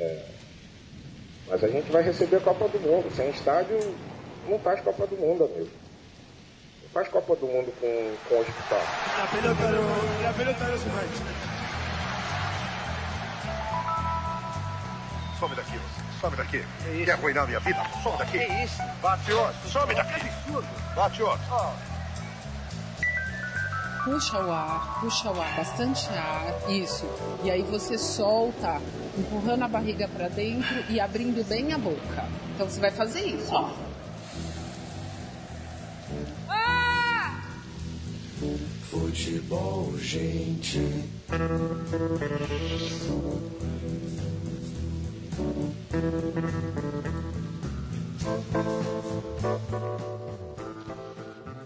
É, mas a gente vai receber a Copa do Mundo. Sem estádio, não faz Copa do Mundo, amigo. Não faz Copa do Mundo com, com o hospital. La pelota no, la pelota. Some daqui, você. Some daqui. Quer arruinar minha vida? Some daqui. Que isso? Bate outro. Some daqui. absurdo. Bate outro. Puxa o ar, puxa o ar, bastante ar, isso. E aí você solta, empurrando a barriga para dentro e abrindo bem a boca. Então você vai fazer isso, ó. Futebol, gente.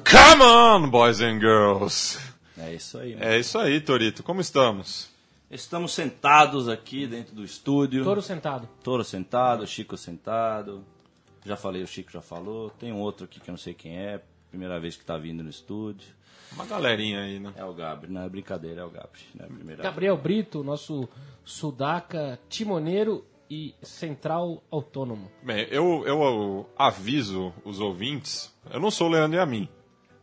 Come on, boys and girls! É isso aí. É isso aí, Torito. Como estamos? Estamos sentados aqui dentro do estúdio. Touro sentado. Toro sentado, Chico sentado. Já falei, o Chico já falou. Tem um outro aqui que eu não sei quem é. Primeira vez que tá vindo no estúdio. Uma galerinha aí, né? É o Gabri. Não é brincadeira, é o Gabri. É a primeira Gabriel Brito, nosso sudaca, timoneiro e central autônomo. Bem, eu, eu aviso os ouvintes. Eu não sou o Leandro e a mim.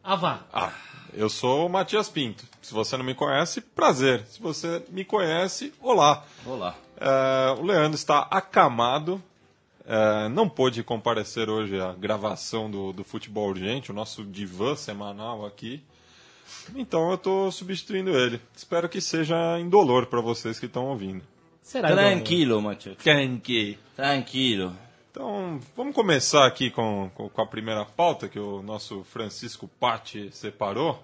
Ah, vá. Ah, eu sou o Matias Pinto. Se você não me conhece, prazer. Se você me conhece, olá. Olá. É, o Leandro está acamado. é, não pôde comparecer hoje à gravação do, do Futebol Urgente, o nosso divã semanal aqui. Então eu estou substituindo ele. Espero que seja indolor para vocês que estão ouvindo. Será? Tranquilo, Matheus. Tranqui. Tranquilo. Então, vamos começar aqui com, com, a primeira pauta que o nosso Francisco Patti separou,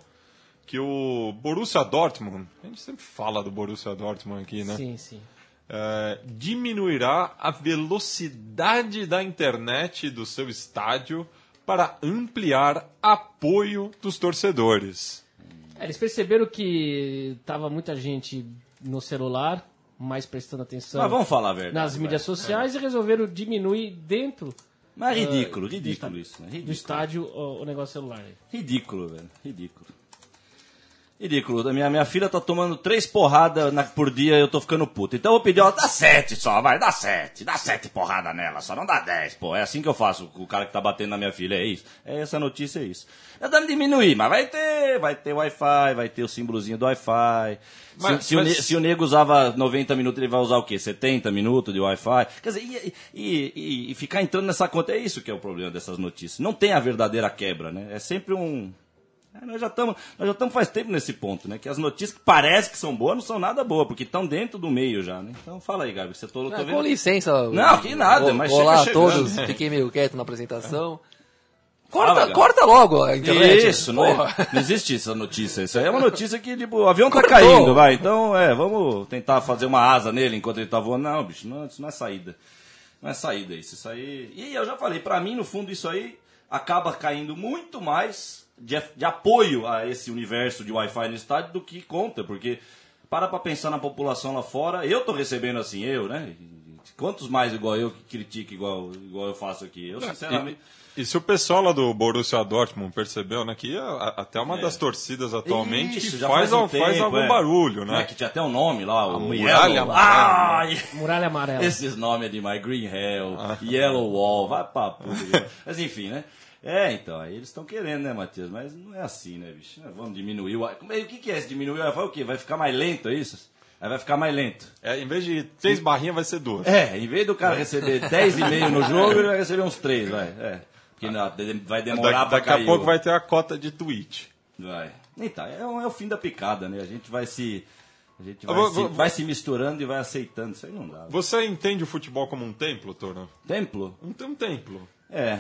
que o Borussia Dortmund, a gente sempre fala do Borussia Dortmund aqui, né? Sim, sim. É, diminuirá a velocidade da internet do seu estádio para ampliar apoio dos torcedores. É, eles perceberam que tava muita gente no celular, mais prestando atenção Mas vamos falar a verdade. nas mídias sociais e resolveram diminuir dentro Mas é ridículo, Ah, ridículo do isso. Né? do Ridículo. estádio o, o negócio celular. Ridículo, velho. Ridículo. Ridículo. Minha, minha filha tá tomando três porradas na- por dia e eu tô ficando puto. Então eu vou pedir, ó, dá sete só, vai, dá sete. Dá sete porradas nela só, não dá dez, pô. É assim que eu faço com o cara que tá batendo na minha filha, é isso. É essa notícia, é isso. É dando diminuir, mas vai ter, vai ter Wi-Fi, vai ter o símbolozinho do Wi-Fi. Se- Mas- se, o mas- ne- se o nego usava 90 minutos, ele vai usar o quê? 70 minutos de Wi-Fi? Quer dizer, e, e- e- e ficar entrando nessa conta, é isso que é o problema dessas notícias. Não tem a verdadeira quebra, né? É sempre um. É, nós já estamos nós já estamos faz tempo nesse ponto, né? Que as notícias que parecem que são boas não são nada boas, porque estão dentro do meio já, né? Então fala aí, Gabi, você tô, tô Ah, vendo. com licença. Não, que nada, o- mas Olá a todos, chegando. fiquei meio quieto na apresentação. Fala, Corta, Gabi. corta logo a internet. Isso, não, é, não existe essa notícia. Isso aí é uma notícia que, tipo, o avião tá Cortou. caindo, vai. Então, é, vamos tentar fazer uma asa nele enquanto ele tá voando. Não, bicho, não, isso não é saída. Não é saída isso. Isso aí. E eu já falei, pra mim, no fundo, isso aí acaba caindo muito mais de, de apoio a esse universo de Wi-Fi no estádio do que conta, porque para pra pensar na população lá fora, eu tô recebendo assim, eu, né? Quantos mais igual eu que critica igual, igual eu faço aqui? Eu, sinceramente. E, e se o pessoal lá do Borussia Dortmund percebeu, né, que a- a- até uma das torcidas atualmente Isso, já faz, um al- faz tempo, algum é. barulho, Não é né? que tinha até um nome lá, o muralha Yellow. amarela. Ah, Muralha amarela. esses nomes é demais, Green Hell, Yellow Wall, vai pra puta. Mas enfim, né? É, então, aí eles estão querendo, né, Matheus? Mas não é assim, né, bicho? Vamos diminuir o... Como é- O que, que é esse diminuir o Wi-Fi? O quê? Vai ficar mais lento, é isso? Aí vai ficar mais lento. É, em vez de três barrinhas, vai ser duas. É, em vez do cara receber 10,5 no jogo, ele vai receber uns 3, vai. É. Porque não, vai demorar Da- pra daqui cair a pouco o- vai ter a cota de tweet. Vai. Então, é, o- é o fim da picada, né? A gente vai se. A gente vai, vou- se, vou- vai se misturando e vai aceitando. Isso aí não dá. Você entende o futebol como um templo, Torno? Templo? Um, um templo. É.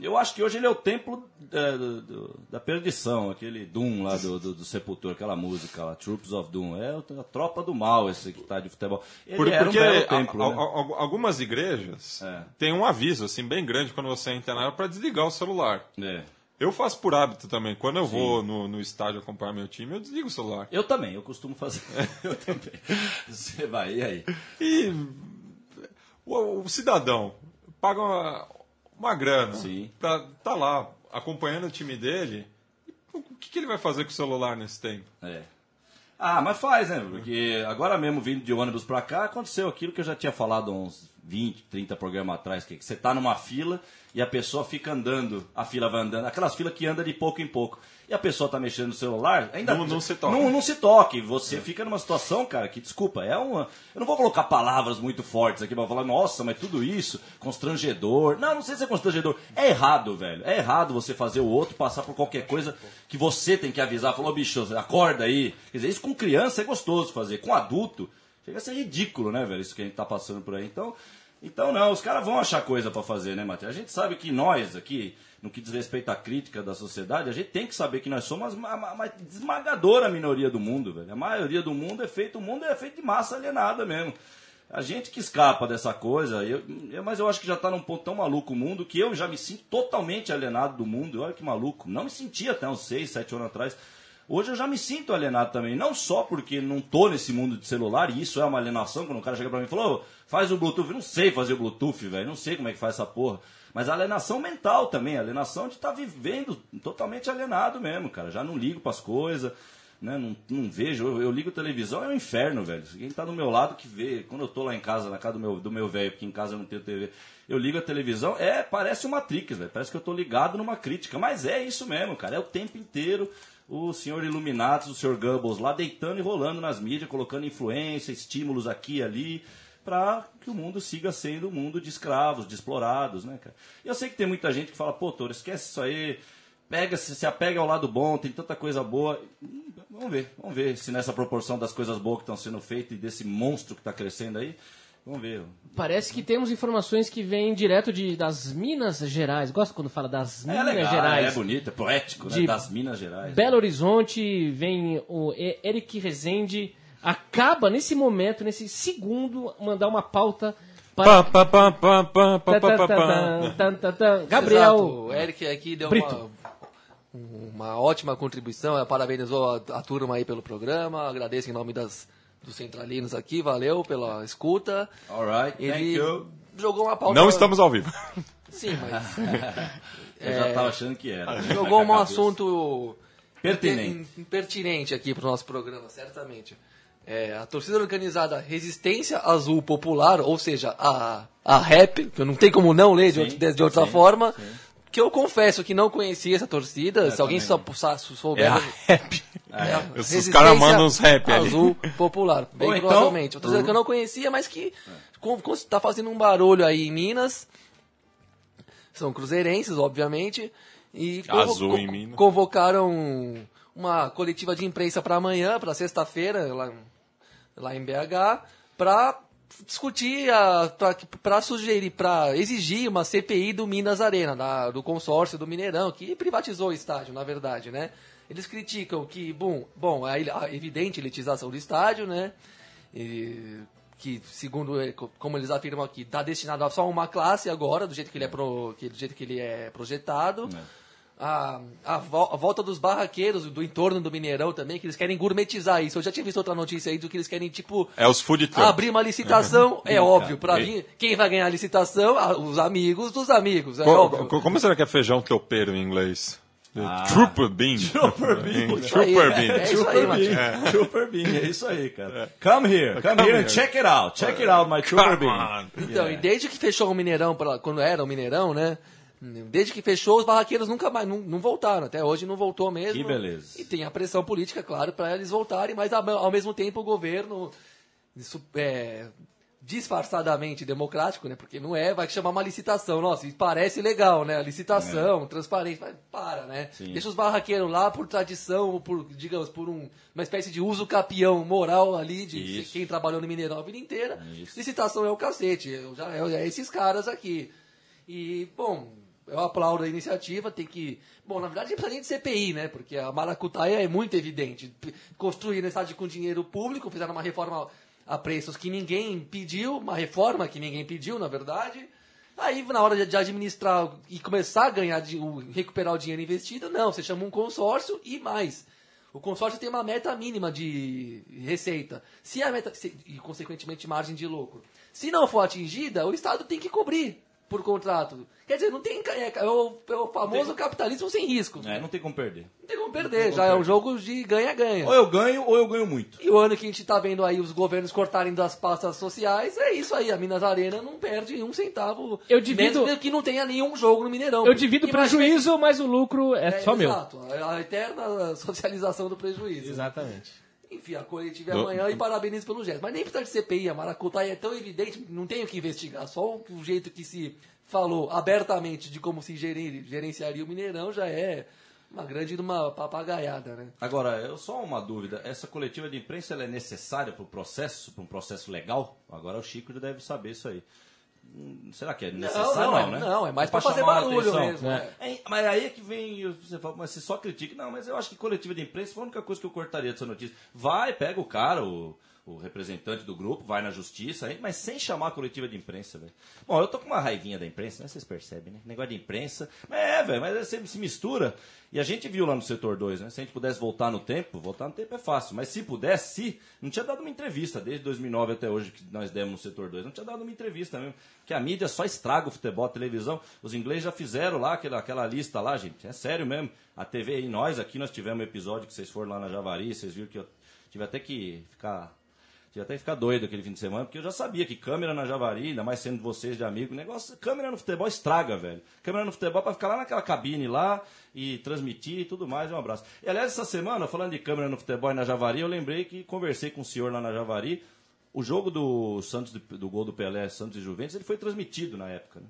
Eu acho que hoje ele é o templo é, do- do- da perdição, aquele Doom lá do, do, do Sepultura, aquela música lá, Troops of Doom. É a tropa do mal esse que tá de futebol. Ele Por- porque um belo a- templo, a- né? algumas igrejas É. têm um aviso assim bem grande quando você entra nela para desligar o celular. É. Eu faço por hábito também. Quando eu vou no, no estádio acompanhar meu time, eu desligo o celular. Eu também, eu costumo fazer. eu também. Você vai, e aí? E o, o cidadão paga uma, grana Sim. pra tá lá acompanhando o time dele. O que, que ele vai fazer com o celular nesse tempo? É. Ah, mas faz, né? Porque agora mesmo vindo de ônibus pra cá, aconteceu aquilo que eu já tinha falado uns 20, 30 programas atrás, que você tá numa fila e a pessoa fica andando, a fila vai andando, aquelas filas que anda de pouco em pouco. E a pessoa tá mexendo no celular, ainda Não- não se toca. Não, não se toque. Você fica numa situação, cara, que desculpa, é uma. Eu não vou colocar palavras muito fortes aqui pra falar, nossa, mas tudo isso, constrangedor. Não, não sei se é constrangedor. É errado, velho. É errado você fazer o outro passar por qualquer coisa que você tem que avisar. Falou, bicho, acorda aí. Quer dizer, isso com criança é gostoso fazer. Com adulto, chega a ser ridículo, né, velho? Isso que a gente tá passando por aí. Então, então não, os caras vão achar coisa pra fazer, né, Matheus? A gente sabe que nós aqui, no que diz respeito à crítica da sociedade, a gente tem que saber que nós somos a, ma- ma- esmagadora minoria do mundo, velho. A maioria do mundo é feito, o mundo é feito de massa alienada mesmo. A gente que escapa dessa coisa, eu, eu- mas eu acho que já tá num ponto tão maluco o mundo que eu já me sinto totalmente alienado do mundo. Olha que maluco. Não me sentia até uns 6, 7 anos atrás. Hoje eu já me sinto alienado também, não só porque não tô nesse mundo de celular, e isso é uma alienação, quando o cara chega pra mim e fala, "Ô, faz o Bluetooth, eu não sei fazer o Bluetooth, velho, não sei como é que faz essa porra. Mas alienação mental também, alienação de estar vivendo totalmente alienado mesmo, cara. Já não ligo pras coisas, né? Não, não vejo, eu, eu ligo televisão, é um inferno, velho. Quem tá do meu lado que vê, quando eu tô lá em casa, na casa do meu do meu velho, porque em casa eu não tenho TV, eu ligo a televisão, é, parece uma Matrix, velho. Parece que eu tô ligado numa crítica, mas é isso mesmo, cara. É o tempo inteiro o senhor Illuminatus, o senhor Goebbels lá deitando e rolando nas mídias, colocando influência, estímulos aqui e ali, para que o mundo siga sendo um mundo de escravos, de explorados, né, cara? E eu sei que tem muita gente que fala, pô, Toro, esquece isso aí, pega, se, se apega ao lado bom, tem tanta coisa boa. Hum, Vamos ver, vamos ver se nessa proporção das coisas boas que estão sendo feitas e desse monstro que está crescendo aí, vamos ver. Parece que temos informações que vêm direto de, das Minas Gerais. Gosto quando fala das É Minas legal, Gerais. é bonito, é poético, né? De Das Minas Gerais. Belo Horizonte vem o Eric Rezende. Acaba nesse momento, nesse segundo, mandar uma pauta para. pá, pá, pá. Gabriel. Exato. O Eric aqui deu Brito. uma, uma ótima contribuição, parabenizou a, a turma aí pelo programa, agradeço em nome das, dos centralinos aqui, valeu pela escuta. Alright, thank Ele you. jogou uma pauta... Não estamos ao vivo. Sim, mas Eu já estava achando que era. jogou um assunto Pertinente. per- pertinente aqui para o nosso programa, certamente. É, a torcida organizada Resistência Azul Popular, ou seja, a, a RAP, que eu não tenho como não ler de, Sim, outra- de outra sim, forma, que eu confesso que não conhecia essa torcida, se alguém só, souber... É a rap. É, Os Resistência caras mandam uns rap ali. Azul Popular, bem Ou então- provavelmente. Outra coisa que eu não conhecia, mas que está fazendo um barulho aí em Minas. São cruzeirenses, obviamente. E Azul em Minas. convocaram uma coletiva de imprensa para amanhã, para sexta-feira, lá, lá em BH, para discutir, para sugerir, para exigir uma CPI do Minas Arena, da- do consórcio do Mineirão, que privatizou o estádio, na verdade, né? Eles criticam que, bom, bom a, a evidente elitização do estádio, né? E que, segundo co- como eles afirmam aqui, está destinado a só uma classe agora, do jeito que ele é, pro, que, do jeito que ele é projetado. A, a, vo- a volta dos barraqueiros do entorno do Mineirão também, que eles querem gourmetizar isso. Eu já tinha visto outra notícia aí do que eles querem, tipo, É os food trucks. abrir uma licitação. é óbvio, para mim, quem vai ganhar a licitação? Ah, Os amigos dos amigos, é Co- óbvio. co- como será que é feijão tropeiro em inglês? Trooper Bean. Trooper Bean. Isso aí, Trooper é, Bean. é isso aí, Matheus. Bean. Trooper Bean, é isso aí, cara. Come here, come, Come here and check it out. Check it out, my Trooper Bean. Então, e desde que fechou o Mineirão, pra, quando era o Mineirão, né? Desde que fechou, os barraqueiros nunca mais, não, não voltaram. Até hoje não voltou mesmo. Que beleza. E tem a pressão política, claro, para eles voltarem, mas ao, mesmo tempo o governo, isso, é, disfarçadamente democrático, né? Porque não é, vai chamar uma licitação. Nossa, parece legal, né? A licitação, transparente, mas para, né? Sim. Deixa os barraqueiros lá por tradição, por, digamos, por um, uma espécie de uso capião moral ali de Isso. quem trabalhou no Mineirão a vida inteira. Isso. Licitação é o cacete, já, é, é esses caras aqui. E, bom, eu aplaudo a iniciativa, tem que... Bom, na verdade não precisa nem de CPI, né? Porque a maracutaia é muito evidente. Construir no estádio com dinheiro público, fizeram uma reforma a preços que ninguém pediu, uma reforma que ninguém pediu, na verdade. Aí, na hora de- administrar e começar a ganhar, recuperar o dinheiro investido, não, você chama um consórcio e mais. O consórcio tem uma meta mínima de receita. Se a meta e consequentemente margem de lucro. Se não for atingida, o Estado tem que cobrir. Por contrato. Quer dizer, não tem. É, é o, é o famoso capitalismo sem risco. É, não tem como perder. Não tem como perder. Já é um jogo de ganha-ganha. Ou eu ganho ou eu ganho muito. E o ano que a gente tá vendo aí os governos cortarem das pastas sociais, é isso aí. A Minas Arena não perde um centavo. Eu divido- Mesmo que não tenha nenhum jogo no Mineirão. Eu divido o prejuízo, mas o lucro é, que- só meu. Exato. A eterna socialização do prejuízo. Exatamente. Enfim, a coletiva é amanhã e parabéns pelo gesto. Mas nem precisa de CPI, a Maracutaia é tão evidente, não tem o que investigar. Só o jeito que se falou abertamente de como se gerir- gerenciaria o Mineirão já é uma grande uma papagaiada, né? Agora, eu só uma dúvida. Essa coletiva de imprensa ela é necessária para o processo, para um processo legal? Agora o Chico já deve saber isso aí. Será que é necessário? não, é- né? não, é mais pra pra fazer barulho mesmo, é. É, mas aí é que vem, você fala, mas você só critica. Não, mas eu acho que coletiva de imprensa foi a única coisa que eu cortaria dessa notícia. Vai, pega o cara, o, o representante do grupo, vai na justiça, mas sem chamar a coletiva de imprensa, velho. Bom, eu tô com uma raivinha da imprensa, né? Vocês percebem, né? Negócio de imprensa. Mas é, velho, mas sempre se mistura. E a gente viu lá no setor 2, né? Se a gente pudesse voltar no tempo, voltar no tempo é fácil. Mas se pudesse, se, não tinha dado uma entrevista desde 2009 até hoje que nós demos no setor 2. Não tinha dado uma entrevista mesmo. Que a mídia só estraga o futebol, a televisão. Os ingleses já fizeram lá aquela, aquela lista lá, gente. É sério mesmo. A TV e nós aqui, nós tivemos um episódio que vocês foram lá na Javari, vocês viram que eu tive até que ficar Tive até ficar doido aquele fim de semana, porque eu já sabia que câmera na Javari, ainda mais sendo vocês de amigo, negócio, câmera no futebol estraga, velho. Câmera no futebol pra ficar lá naquela cabine lá e transmitir e tudo mais, um abraço. E aliás, essa semana, falando de câmera no futebol e na Javari, eu lembrei que conversei com o senhor lá na Javari, o jogo do Santos, do gol do Pelé, Santos e Juventus, ele foi transmitido na época, né?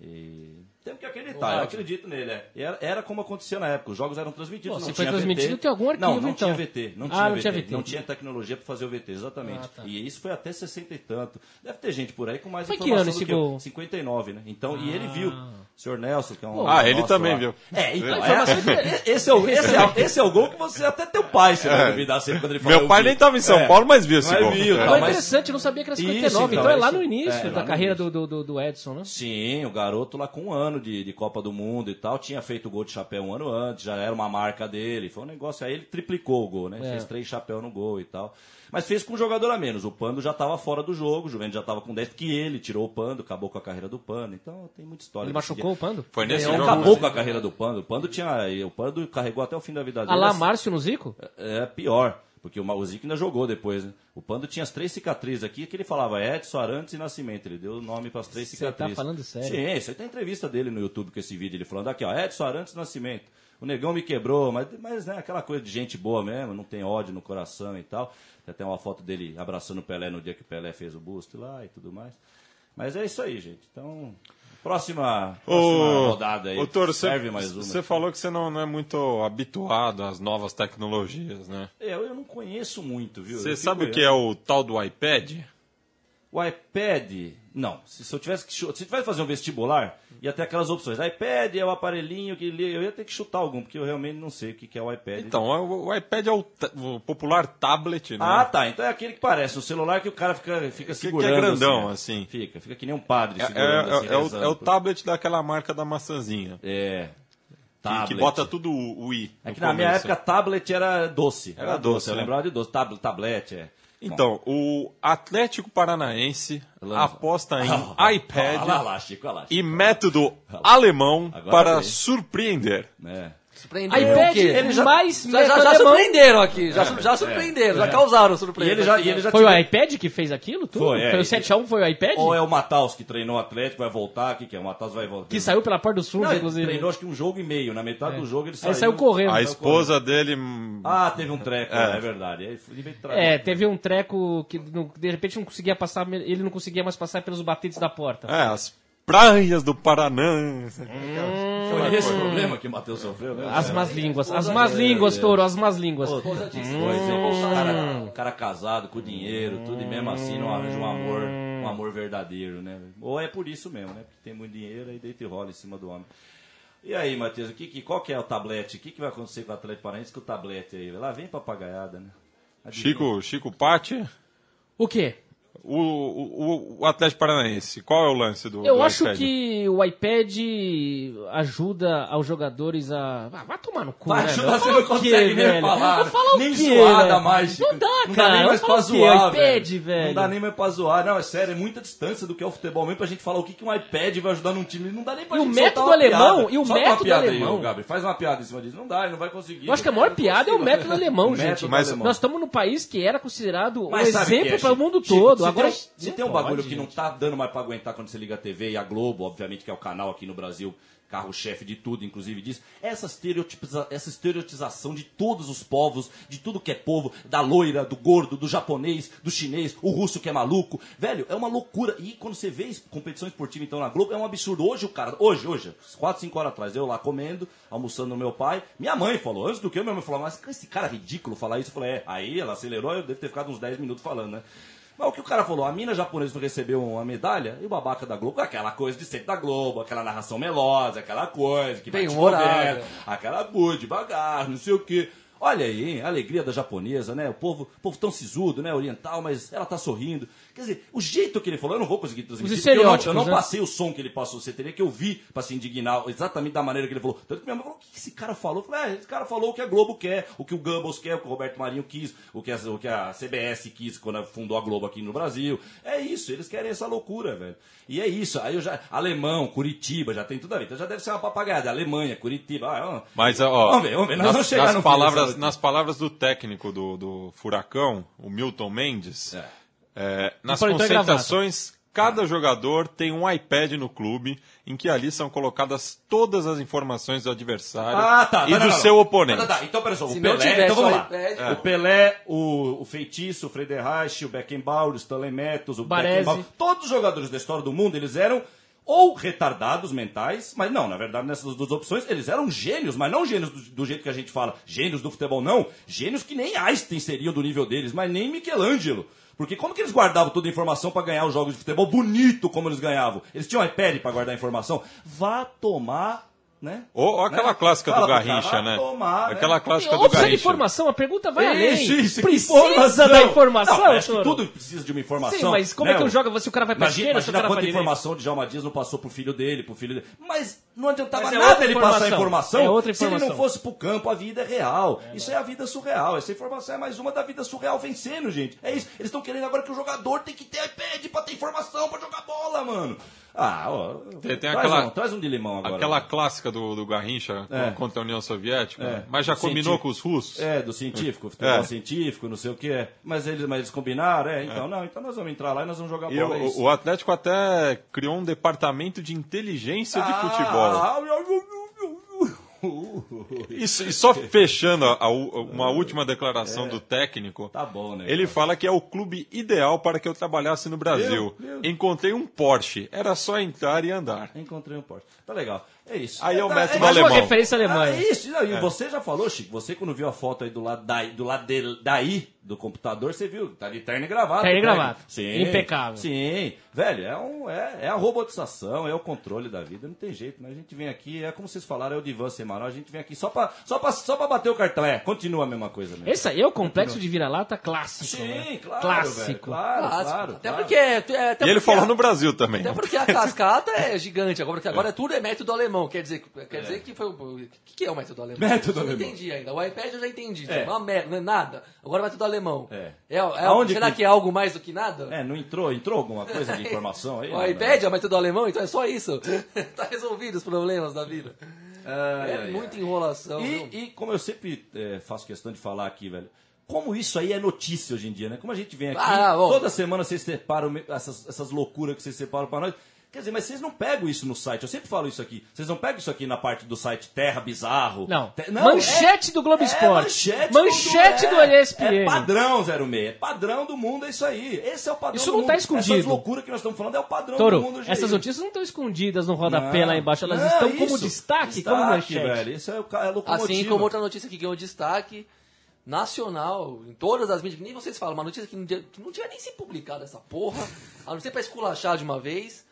E temos que acreditar, eu acredito nele. É. Era, era como acontecia na época, os jogos eram transmitidos. Pô, não se foi tinha transmitido, VT. tem algum arquivo, Não, não então. tinha VT. Não Ah, tinha não VT. tinha VT. Não tinha tecnologia para fazer o VT, exatamente. Ah, tá. E isso foi até 60 e tanto. Deve ter gente por aí com mais Foi que informação ano do esse que eu. gol? 59, né? Então, e ele viu. O senhor Nelson, que é um. Pô. Ah, ele também lá. viu. É, então, é, dele- esse, é o, esse, é, esse é o gol que você até teu pai você vai duvidar sempre quando ele fala. Meu pai nem tava em São Paulo, mas viu esse gol. viu, É. é interessante, eu não sabia que era Isso, 59, então, então, é lá no início é, da carreira início. do, do, do Edson, né? Sim, o garoto lá com um ano de, de Copa do Mundo e tal, tinha feito o gol de chapéu um ano antes, já era uma marca dele, foi um negócio, aí ele triplicou o gol, né? É. Fez três chapéus no gol e tal. Mas fez com um jogador a menos, o Pando já estava fora do jogo, o Juventus já estava com 10, porque ele tirou o Pando, acabou com a carreira do Pando, então tem muita história. Ele machucou o dia. Pando? Foi nesse Ele jogo. acabou com a carreira do Pando, o Pando tinha, o Pando carregou até o fim da vida dele. Alá assim, Márcio no Zico? é pior, porque o Mauzic ainda jogou depois, né? O Pando tinha as três cicatrizes aqui, que ele falava Edson, Arantes e Nascimento. Ele deu o nome para as três Você cicatrizes. tá falando sério? Sim, isso aí tem entrevista dele no YouTube com esse vídeo, ele falando aqui, ó, Edson, Arantes e Nascimento. O negão me quebrou, mas, mas né, aquela coisa de gente boa mesmo, não tem ódio no coração e tal. Tem até uma foto dele abraçando o Pelé no dia que o Pelé fez o busto lá e tudo mais. Mas é isso aí, gente. Então, próxima, próxima rodada aí. Ô, Toro, Serve mais uma. Você falou que você não, não é muito habituado às novas tecnologias, né? É, eu não conheço muito, viu? Você sabe o que é o tal do iPad? O iPad, não. Se, se eu tivesse que se tivesse fazer um vestibular, ia ter aquelas opções. iPad é o aparelhinho que. Eu ia ter que chutar algum, porque eu realmente não sei o que que é o iPad. Então, o, o iPad é o, o popular tablet, né? Ah, tá. Então é aquele que parece um celular que o cara fica, fica que é segurando. grandão, assim. Fica, fica que nem um padre É, segurando é- assim, é o, é o tablet daquela marca da maçãzinha. É. Que, Tablet. que bota tudo o o i. É que na minha começo. época tablet era doce. Era doce, Eu né? lembrava de doce. Tab, tablet, é. Então, o Atlético Paranaense aposta em Ah, iPad Olha lá, Chico, olha lá. e método alemão Agora para surpreender. É. Surpreendeu iPad o quê? ele já- mais já, já, já surpreenderam aqui, já, su- já surpreenderam, já causaram surpresa. Ele já, ele já Foi o iPad que fez aquilo? Tudo? Foi, é, foi o e- 7x1 foi o iPad? Ou é o Mataus que treinou o Atlético, vai voltar, o que, que é? O Mataus vai voltar. Que saiu pela porta Não, ele inclusive. treinou acho que um jogo e meio. Na metade do jogo ele saiu. saiu correndo. A esposa dele. Ah, teve um treco, É. é, verdade. Aí É, teve um treco que de repente não conseguia passar, ele não conseguia mais passar pelos batentes da porta. É, as praias do Paraná. Foi esse o problema que o Matheus sofreu, né? As más línguas, as más línguas, touro, as más línguas. Cara, o cara casado, com dinheiro, tudo, e mesmo assim não arranja um amor, um amor verdadeiro, né? Ou é por isso mesmo, né? Porque tem muito dinheiro aí deita e rola em cima do homem. E aí, Matheus, o que, que, qual que é o tablete? O que, que vai acontecer com o Atlético Paranaense com o tablete aí? Lá vem papagaiada, né? Adivinha. Chico, Chico Patti, O quê? O, o, o Atlético Paranaense, qual é o lance do Eu do acho iPad? que o iPad ajuda aos jogadores a. Ah, vai tomar no cu, Vai né? ajudar, você não o quê, consegue nem velho? falar. Vou falar o nem quê, velho? dá mais. Não dá, Não cara. dá nem mais falo pra o quê? zoar, iPad, velho. velho. Não dá nem mais pra zoar. Não, é sério, é muita distância do que é o futebol mesmo pra gente falar o que, que um iPad vai ajudar num time. Não dá nem pra E o gente método soltar uma alemão, piada. e o uma método piada alemão. Aí, faz uma piada em cima disso. Não dá, ele não vai conseguir. Eu acho que a maior piada é o método alemão, gente. Método Mas- alemão. Nós estamos num país que era considerado um o exemplo é, para o mundo todo. Agora, tem, se tem um pode, bagulho que gente. não tá dando mais pra aguentar quando você liga a TV e a Globo, obviamente, que é o canal aqui no Brasil, carro-chefe de tudo, inclusive disso, essa, estereotipiza, essa estereotização de todos os povos, de tudo que é povo, da loira, do gordo, do japonês, do chinês, o russo que é maluco. Velho, é uma loucura. E quando você vê competição esportiva então na Globo, é um absurdo. Hoje o cara, hoje, hoje, 4, 5 horas atrás, eu lá comendo, almoçando no meu pai, minha mãe falou, antes do que eu, minha mãe falou, mas esse cara é ridículo falar isso. Eu falei, é, aí ela acelerou, eu devo ter ficado uns 10 minutos falando, né? Mas o que o cara falou, a mina japonesa foi receber uma medalha? E o babaca da Globo, aquela coisa de sempre da Globo, aquela narração melosa, aquela coisa que vai Bem te movendo, aquela boa, devagar, não sei o quê. Olha aí, hein, a alegria da japonesa, né? O povo, povo tão sisudo, né? Oriental, mas ela tá sorrindo. Quer dizer, o jeito que ele falou, eu não vou conseguir transmitir. Os eu não, eu não né? passei o som que ele passou. Você teria que ouvir pra se indignar exatamente da maneira que ele falou. Tanto que minha mãe falou, o que esse cara falou? Eu falei, é, esse cara falou o que a Globo quer, o que o Goebbels quer, o que o Roberto Marinho quis, o que a, o que a CBS quis quando fundou a Globo aqui no Brasil. É isso, eles querem essa loucura, velho. E é isso. Aí eu já. Alemão, Curitiba, já tem tudo a ver. Então já deve ser uma papagaiada. Alemanha, Curitiba. Ah, ó. Mas, ó, Vamos ver, vamos ver. Nós nas, vamos chegar nas no palavras, dessa nas palavras do técnico do, do Furacão, o Milton Mendes, É. é, nas concentrações, cada jogador tem um iPad no clube em que ali são colocadas todas as informações do adversário Ah, tá. e Não, do não, não. seu oponente. Tá, tá, tá. Então, pera só. O Se não Pelé, tivesse então vamos o lá. iPad- O Pelé, o, o Feitiço, o Frederich, o Beckenbauer, o Stanley Matthews, o Baresi. Beckenbauer. Todos os jogadores da história do mundo, eles eram ou retardados mentais, mas não, na verdade, nessas duas opções, eles eram gênios, mas não gênios do, do jeito que a gente fala, gênios do futebol, não. Gênios que nem Einstein seriam do nível deles, mas nem Michelangelo. Porque como que eles guardavam toda a informação pra ganhar os jogos de futebol bonito como eles ganhavam? Eles tinham iPad pra guardar a informação? Vá tomar, né? Ou, ou aquela Né? clássica Fala do cara, Garrincha, vai né? tomar, né? aquela clássica Ou do precisa de Garrincha. informação, a pergunta vai além. Isso, isso, Precisa informação. da informação, Não, acho que tudo precisa de uma informação. Sim, mas como né? é que eu jogo se o cara vai pra Imagina, esquerda, se o imagina cara quanta informação de Djalma Dias não passou pro filho dele, pro filho dele. Mas não adiantava Mas é nada ele passar a informação. informação É outra se ele não informação. fosse pro campo. A vida é real. isso é a vida surreal. Essa informação é mais uma da vida surreal vencendo, gente. É isso. Eles estão querendo agora que o jogador tem que ter iPad pra ter informação pra jogar bola, mano. Ah, ó. Tem- tem traz, aquela- um, traz um de limão agora. Aquela clássica do, do Garrincha É. contra a União Soviética, É. mas já combinou com os russos? É, do científico, futebol É. científico, não sei o que. Mas eles, mas eles combinaram, é, então, não, então nós vamos entrar lá e nós vamos jogar bola. é o, o Atlético até criou um departamento de inteligência de futebol. Ah, e só fechando a- a uma última declaração do técnico, Tá bom, né? ele fala que é o clube ideal para que eu trabalhasse no Brasil. Meu, meu. Encontrei um Porsche, era só entrar e andar. Encontrei um Porsche. Tá legal. É isso. Aí é o tá- método Mais uma alemão. referência alemã. Ah, é isso. Não, e você já falou, Chico, você quando viu a foto aí do lado daí, do lado de- daí do computador, você viu, tá de terno e gravata. Terno e velho. gravata. Sim. Impecável. Sim. Velho, é, um, é, é a robotização, é o controle da vida, não tem jeito, né? A gente vem aqui, é como vocês falaram, é o divã semanal, a gente vem aqui só pra, só pra, só pra bater o cartão. É, continua a mesma coisa mesmo. Esse aí é o complexo de vira-lata clássico. né? Sim, claro, Clássico. velho, claro, Clássico. claro. até claro. porque. é, até E ele porque falou a- no Brasil também. Até porque a cascata é gigante, agora, porque agora tudo é método alemão. Quer dizer, quer dizer que foi. O que, que é o método alemão? Método Eu não alemão. entendi ainda. O iPad eu já entendi. É. Uma merda, não é nada. Agora método alemão. É. É, é- Aonde será que- que... é algo mais do que nada? É, não entrou, entrou alguma coisa de informação aí? O iPad é o método alemão, então é só isso. tá resolvido os problemas da vida. Ai, é ai, muita ai. enrolação. E, e como eu sempre é, faço questão de falar aqui, velho, como isso aí é notícia hoje em dia, né? Como a gente vem aqui, Ah, toda semana vocês separam essas, essas loucuras que vocês separam pra nós. Quer dizer, mas vocês não pegam isso no site, eu sempre falo isso aqui. Vocês não pegam isso aqui na parte do site Terra Bizarro. Não. Te- Manchete do Globo é Esporte. Manchete, Manchete do, do é, ESPN. É padrão 06. É padrão do mundo, é isso aí. Esse é o padrão Isso do não tá mundo. escondido. Essas loucuras que nós estamos falando é o padrão Toro, do mundo. essas notícias não estão escondidas no rodapé Não, lá embaixo, elas não, estão como isso. destaque, como manchete. velho. Isso é o é locomotiva. Assim como outra notícia que ganhou destaque nacional, em todas as mídias, que nem vocês falam, uma notícia que não, tinha- que não tinha nem se publicado essa porra, a não ser pra esculachar de uma vez.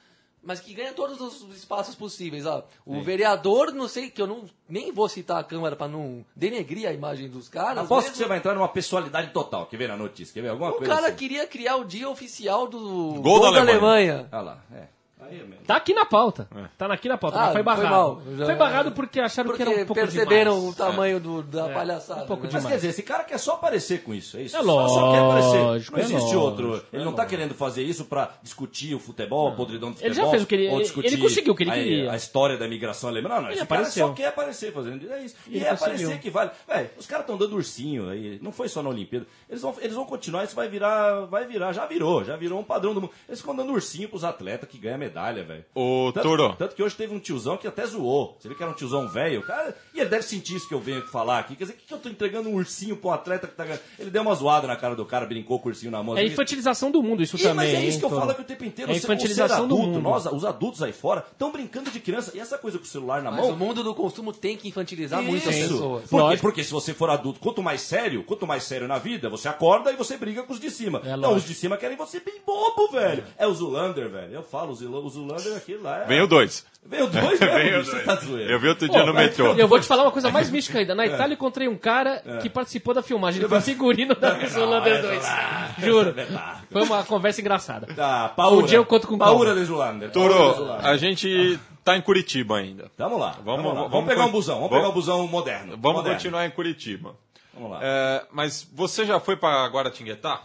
Mas que ganha todos os espaços possíveis. Ó. O vereador, não sei, que eu não nem vou citar a Câmara para não denegrir a imagem dos caras. Aposto que você vai entrar numa pessoalidade total. Quer ver na notícia? Quer ver alguma O coisa cara assim? queria criar o dia oficial do Gol da da Alemanha. Alemanha. Olha lá, é. Aí é mesmo. Tá aqui na pauta. Tá aqui na pauta, Ah, mas foi foi barrado. Foi, Já- barrado porque acharam Porque que era um pouco perceberam demais. o tamanho do, da palhaçada. um pouco né? Mas demais. quer dizer, esse cara quer só aparecer com isso, é isso? É só, só quer aparecer. lógico, Não é existe lógico, outro. Ele não tá querendo fazer isso pra discutir o futebol, a podridão do Ele futebol. já fez o que ele- ou ele- discutir ele conseguiu o que ele a- queria. A, história da imigração alemã. Não, não, esse cara apareceu. só quer aparecer fazendo é isso. E Ele é conseguiu. aparecer que vale. Véi, os caras estão dando ursinho aí. Não foi só na Olimpíada. Eles vão, eles vão continuar, isso vai virar, vai virar, já virou, já virou um padrão do mundo. Eles ficam dando ursinho pros atletas que ganham medalha, velho. Ô, Tanto, Toro. tanto que hoje teve um tiozão que até zoou. Você vê que era um tiozão velho. Cara, e ele deve sentir isso que eu venho falar aqui. Quer dizer, o que, que eu tô entregando um ursinho pra um atleta que tá ganhando? Ele deu uma zoada na cara do cara, brincou com o ursinho na mão. É infantilização do mundo, isso Ih, também. mas é isso hein, que eu Toro? falo aqui o tempo inteiro. É Você- ser infantilização do adulto, mundo. Nós, os adultos aí fora, estão brincando de criança. E essa coisa com o celular na Mas mão. o mundo do consumo tem que infantilizar muito as Isso. pessoas. Por quê? Porque se você for adulto, quanto mais sério, quanto mais sério na vida, você acorda e você briga com os de cima. É não, os de cima querem você bem bobo, velho. É o Zulander, velho. Eu falo, o o Zulander aquilo lá é... Vem o dois. Veio dois, velho. Veio Você dois. tá. Eu vi outro dia Pô, no metrô. Eu vou te falar uma coisa mais mística ainda. Na Itália encontrei um cara que participou da filmagem. Ele foi figurino da Miss Hollander 2. Juro. Foi uma conversa engraçada. Tá, Paura. Um dia eu conto com Paura de Zulander. Toro, Zulander. a gente tá em Curitiba ainda. Tamo lá. Vamos- Vamos, lá. vamos vamos pegar um busão. Vamos vamos- pegar um busão moderno. Vamos moderno. continuar em Curitiba. Vamos lá. É, mas você já foi pra Guaratinguetá?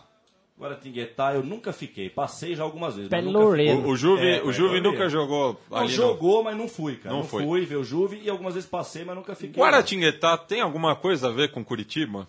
Guaratinguetá eu nunca fiquei. Passei já algumas vezes. mas Pelo nunca fiquei. Loreno. O, o Juve, É, o Juve nunca jogou Não, ali no... jogou, mas não fui, cara. Não Não, foi. fui ver o Juve e algumas vezes passei, mas nunca fiquei. Guaratinguetá tem alguma coisa a ver com Curitiba?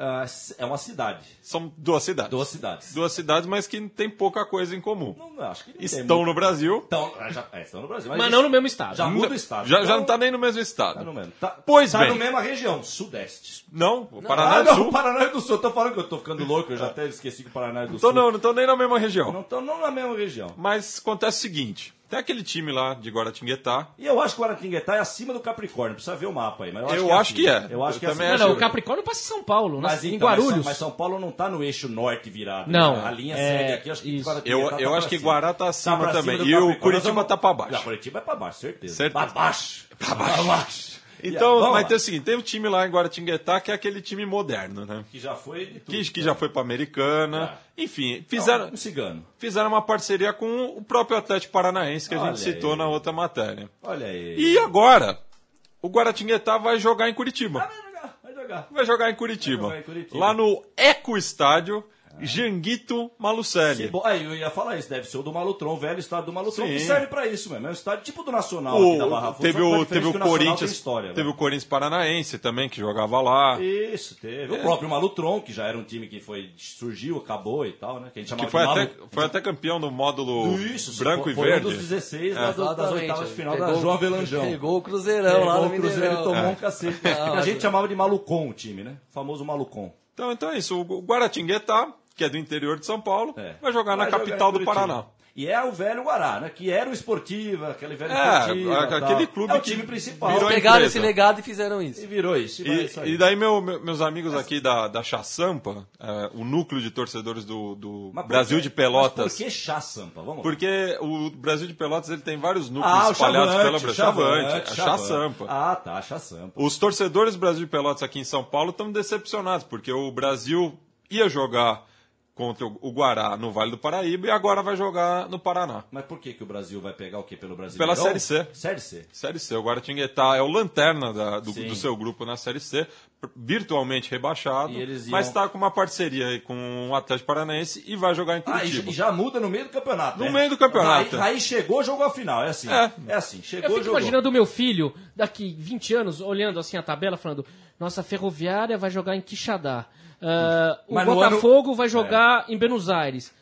Ah, é uma cidade. São duas cidades. Duas cidades. Duas cidades, mas que tem pouca coisa em comum. Não, acho que não tem Estão muito. no Brasil, Estão, ah, já, é, estão no Brasil. Mas isso- não no mesmo estado. Já muda o estado. já, já Então, não tá nem no mesmo estado. Tá no mesmo. Tá, Pois tá bem. na mesma região, sudeste. Não, o ah, Paraná do não, Sul. Paraná do Sul. Eu tô falando que eu tô ficando louco, eu já até esqueci que o Paraná do Então Sul. não, não estão nem na mesma região. Não estão não na mesma região. Mas acontece o seguinte: tem aquele time lá de Guaratinguetá. E eu acho que o Guaratinguetá é acima do Capricórnio. Precisa ver o mapa aí. Mas eu acho Eu que é, acho que acima. é. Eu acho Eu que é também acima. Não, não, o Capricórnio passa em São Paulo, Mas, em então, mas Guarulhos. São, mas São Paulo não tá no eixo norte virado. Não, né? A linha é, segue aqui, acho que isso. Guaratinguetá Eu, tá eu pra acho que. Guará tá acima pra cima também. E o. Curitiba Nós tá pra baixo. Não, Curitiba é pra baixo, certeza. Certeza. Pra baixo. Pra baixo. Então, Vamos mas tem o seguinte: tem um time lá em Guaratinguetá que é aquele time moderno, né? Que já foi de tudo. Que, que já foi pra Americana. Enfim, fizeram, Um cigano. fizeram uma parceria com o próprio Atlético Paranaense que a Olha gente citou aí. na outra matéria. Olha aí. E agora, o Guaratinguetá vai jogar em Curitiba. Vai jogar, vai jogar. Vai jogar em Curitiba. Vai jogar em Curitiba. Lá no Eco Estádio Janguito Malucelli. Se bo- Aí eu ia falar isso, deve ser o do Malutron, o velho estádio do Malutron, Sim. que serve pra isso mesmo. É um estádio tipo do Nacional aqui da Barra O, Funda, teve o, diferente teve o Corinthians, história, teve né? o Corinthians Paranaense também que jogava lá. Isso, teve. O próprio Malutron, que já era um time que foi surgiu, acabou e tal, né? Que a gente chamava Que foi de até, Malu- foi até campeão do módulo Isso, branco foi, e foi verde. um dos 16 lá do- das Exatamente. oitavas de final Pegou- da João Avelanjão. Pegou o Cruzeirão lá Pegou no o Cruzeiro e tomou um cacete. Que a gente chamava de Malucon o time, né? O famoso Malucon. Então, então é isso. O Guaratinguetá, que é do interior de São Paulo, É. vai jogar na Vai jogar capital do. Paraná. E é o velho Guará, né? Que era o Esportiva, aquele velho É, Esportiva. a- tal. aquele clube é o que time principal. virou Pegaram empresa. esse legado e fizeram E isso. virou isso. E, E, isso e daí meu- meu- meus amigos aqui da, da Chassampa, é, o núcleo de torcedores do, do Brasil que- de Pelotas. Mas por que chá, Sampa? Vamos lá. Porque o Brasil de Pelotas ele tem vários núcleos Ah, espalhados Chavante, pela Brasil. Chavante, Chavante. Chassampa. Ah, tá, chá Sampa. Os torcedores do Brasil de Pelotas aqui em São Paulo estão decepcionados, porque o Brasil ia jogar contra o Guará no Vale do Paraíba e agora vai jogar no Paraná. Mas por que, que o Brasil vai pegar o quê pelo Brasil? Pela Série C. Série C. Série C, o Guaratinguetá é o lanterna da- do, do seu grupo na Série C, virtualmente rebaixado, E eles iam- mas está com uma parceria aí com o Atlético Paranaense e vai jogar em Ah, e Curitiba. e já muda no meio do campeonato. No né? meio do campeonato. Aí, aí chegou, jogou a final. É assim. É. É, assim. Eu Chegou, fico jogou. imaginando o meu filho, daqui 20 anos, olhando assim a tabela, falando: Nossa, a Ferroviária vai jogar em Quixadá. Ah, o Mas no Botafogo vai jogar em Buenos Aires.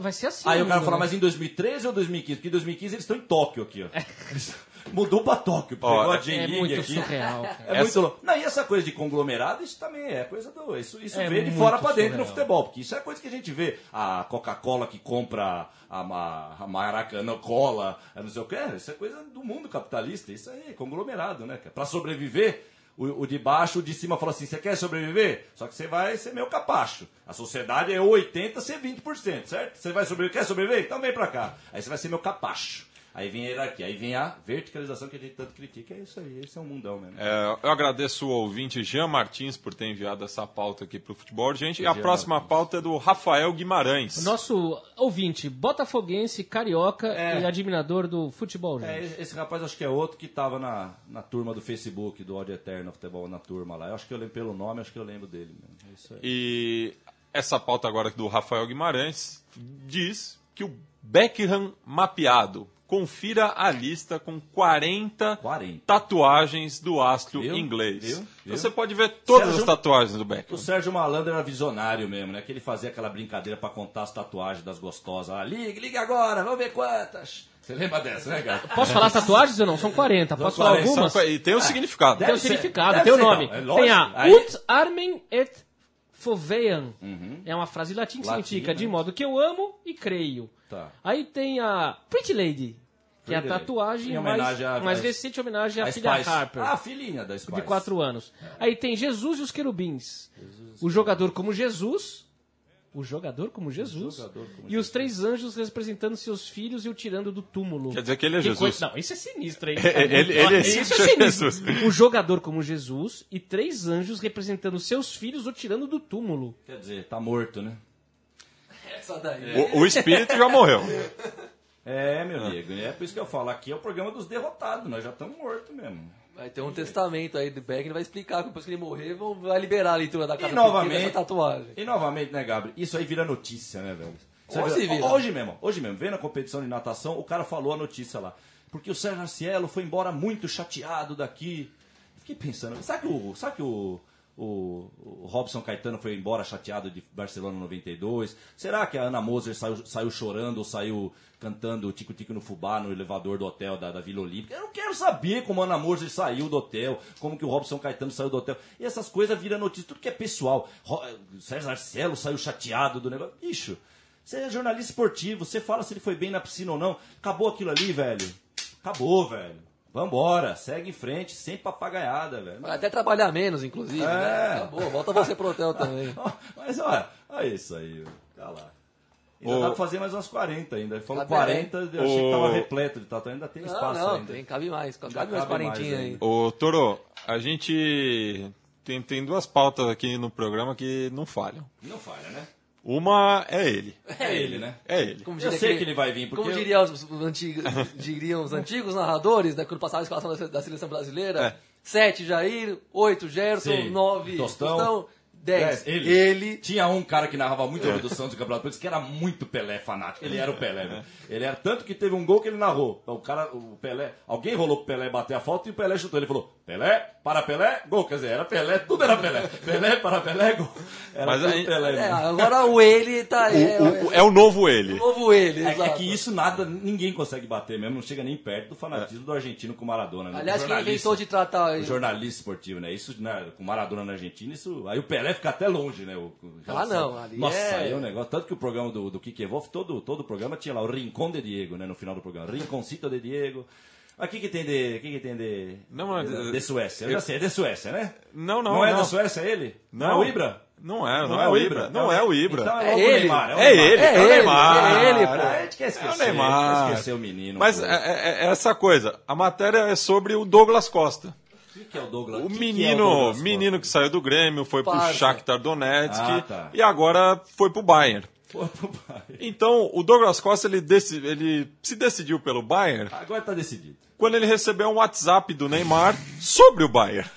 Vai ser assim. Aí o cara né? fala, mas em 2013 ou 2015? Porque em 2015 eles estão em Tóquio aqui, ó. Eles- Mudou pra Tóquio, pegou a é J-League É muito aqui. surreal, cara. É muito louco. Não, e essa coisa de conglomerado, isso também é coisa do. Isso, isso É vê de muito fora pra dentro no surreal. futebol. Porque isso é coisa que a gente vê. A Coca-Cola que compra a, Ma- a Maracanã Cola, a não sei o que. Isso é coisa do mundo capitalista. Isso aí é conglomerado, né? Pra sobreviver. O, o de baixo, o de cima fala assim: você quer sobreviver? Só que você vai ser meu capacho. A sociedade é 80%, ser 20%, certo? Você vai sobreviver, quer sobreviver? Então vem pra cá. Aí você vai ser meu capacho. Aí vem a hierarquia, aí vem a verticalização que a gente tanto critica. É isso aí, esse é um mundão mesmo. É, eu agradeço o ouvinte Jean Martins por ter enviado essa pauta aqui para o futebol, gente. E a Jean próxima Martins. pauta é do Rafael Guimarães. Nosso ouvinte, botafoguense, carioca É. e admirador do futebol. gente. É, esse rapaz acho que é outro que tava na, na turma do Facebook, do ódio eterno futebol na turma lá. Eu acho que eu lembro pelo nome, acho que eu lembro dele mesmo. É isso aí. E essa pauta agora do Rafael Guimarães diz que o Beckham mapeado. Confira a lista com 40, 40. tatuagens do astro Viu? inglês. Viu? Viu? Você pode ver todas Sérgio- as tatuagens do Beckham. O Sérgio Malandro era visionário mesmo, né? Que ele fazia aquela brincadeira pra contar as tatuagens das gostosas. Ah, liga, liga agora, vamos ver quantas. Você lembra dessa, né, cara? Posso falar as tatuagens ou não? São 40. Posso falar 40, algumas? E tem um significado. Tem um Deve ser- significado, deve tem o ser, nome. não, é tem a Aí- Ut Armen et Fovean. É uma frase latim que Latim, significa né? de modo que eu amo e creio. Tá. Aí tem a Pretty Lady, que é a tatuagem Em mais, à- mais à- recente homenagem à A filha Spice. Harper. Ah, a filhinha da Spice. de 4 anos. Aí tem Jesus e os querubins. O jogador como Jesus. O jogador como Jesus. jogador como e os três anjos representando seus filhos e o tirando do túmulo. Quer dizer que ele é Que Jesus. coisa- Não, isso é sinistro, hein? Ele- ele é isso é Jesus. sinistro. O jogador como Jesus e três anjos representando seus filhos o tirando do túmulo. Quer dizer, tá morto, né? Essa daí. O, o espírito já morreu. É, meu amigo. É por isso que eu falo. Aqui é o programa dos derrotados. Nós já estamos mortos mesmo. Vai ter um testamento aí do Beck, ele vai explicar que depois que ele morrer, vão, vai liberar a leitura da E cara novamente, tatuagem. e novamente, né, Gabriel? Isso aí vira notícia, né, velho? Hoje vira. Hoje mesmo, hoje mesmo, vendo a competição de natação, o cara falou a notícia lá. Porque o Sérgio Arcielo foi embora muito chateado daqui. Fiquei pensando, sabe que o, sabe que o, o, o Robson Caetano foi embora chateado de Barcelona 92? Será que a Ana Moser saiu, saiu chorando ou saiu cantando Tico Tico no Fubá no elevador do hotel da, da Vila Olímpica? Eu não quero saber como a Ana Moser saiu do hotel, como que o Robson Caetano saiu do hotel. E essas coisas viram notícia, tudo que é pessoal. Ro- Sérgio saiu chateado do negócio. Bicho, você é jornalista esportivo, você fala se ele foi bem na piscina ou não. Acabou aquilo ali, velho. Acabou, velho. Vambora, segue em frente, sem papagaiada, velho. Vai até trabalhar menos, inclusive. É. Né? Acabou, volta você pro hotel também. Mas olha, olha isso aí, tá lá. Ainda O- dá pra fazer mais umas 40 ainda. Falou Tá bem. 40, eu achei que tava repleto de tatu, ainda tem Não, espaço não, ainda. tem, cabe mais. Cabe cabe mais quarentinha aí. ainda. Ô, Toro, a gente tem, tem duas pautas aqui no programa que não falham. Não falha, né? Uma é ele. É ele, né? É ele. Como eu sei que, ele vai vir. Porque como diriam os, antigos, diriam os antigos narradores, né, quando passava a escalação da seleção brasileira, é. 7 Jair, 8 Gerson, Sim. 9 Tostão. Tostão 10. Ele. ele. Tinha um cara que narrava muito o jogo do Santos Campeonato Paulista, que era muito Pelé fanático. Ele era o Pelé, né? É. Ele era tanto que teve um gol que ele narrou. Então, o cara, o Pelé, alguém rolou pro Pelé bater a falta e o Pelé chutou. Ele falou: Pelé, para Pelé, gol. Quer dizer, era Pelé, tudo era Pelé. Pelé, para Pelé, gol. Era Mas aí, Pelé. É, agora o ele tá. É o, é, é o novo ele. O novo ele, é, é, que isso nada, ninguém consegue bater mesmo, não chega nem perto do fanatismo do argentino com o Maradona, né? Aliás, quem inventou de tratar. O jornalista esportivo, né? Isso, né? Com Maradona na Argentina, isso. Aí o Pelé fica até longe, né? O, o- Ah, não, ali Nossa, é- aí é um negócio. Tanto que o programa do, do Kike Wolf, todo, todo o programa tinha lá o Rincón de Diego, né? No final do programa. Rinconcito de Diego. Mas o que, que tem de. O que, que tem de. Não, de, de Suécia? Eu já sei, é de Suécia, né? Não, não, Não é não. da Suécia ele? Não. é o Ibra? Não é, não, é o Ibra. Não é o Ibra. Então é, É ele. Neymar. É ele, É é o ele, Neymar. é ele, pô. Ah, a gente quer esquecer, É o Neymar. quer esquecer o menino. Mas é, é- é essa coisa. A matéria é sobre o Douglas Costa. O que, que é o Douglas? O que que é menino, Douglas menino que saiu do Grêmio, foi pro Parça. Shakhtar Donetsk Ah, tá. e agora foi pro Bayern. Pô, pro pai. Então, o Douglas Costa ele, ele se decidiu pelo Bayern Agora tá decidido. quando ele recebeu um WhatsApp do Neymar sobre o Bayern.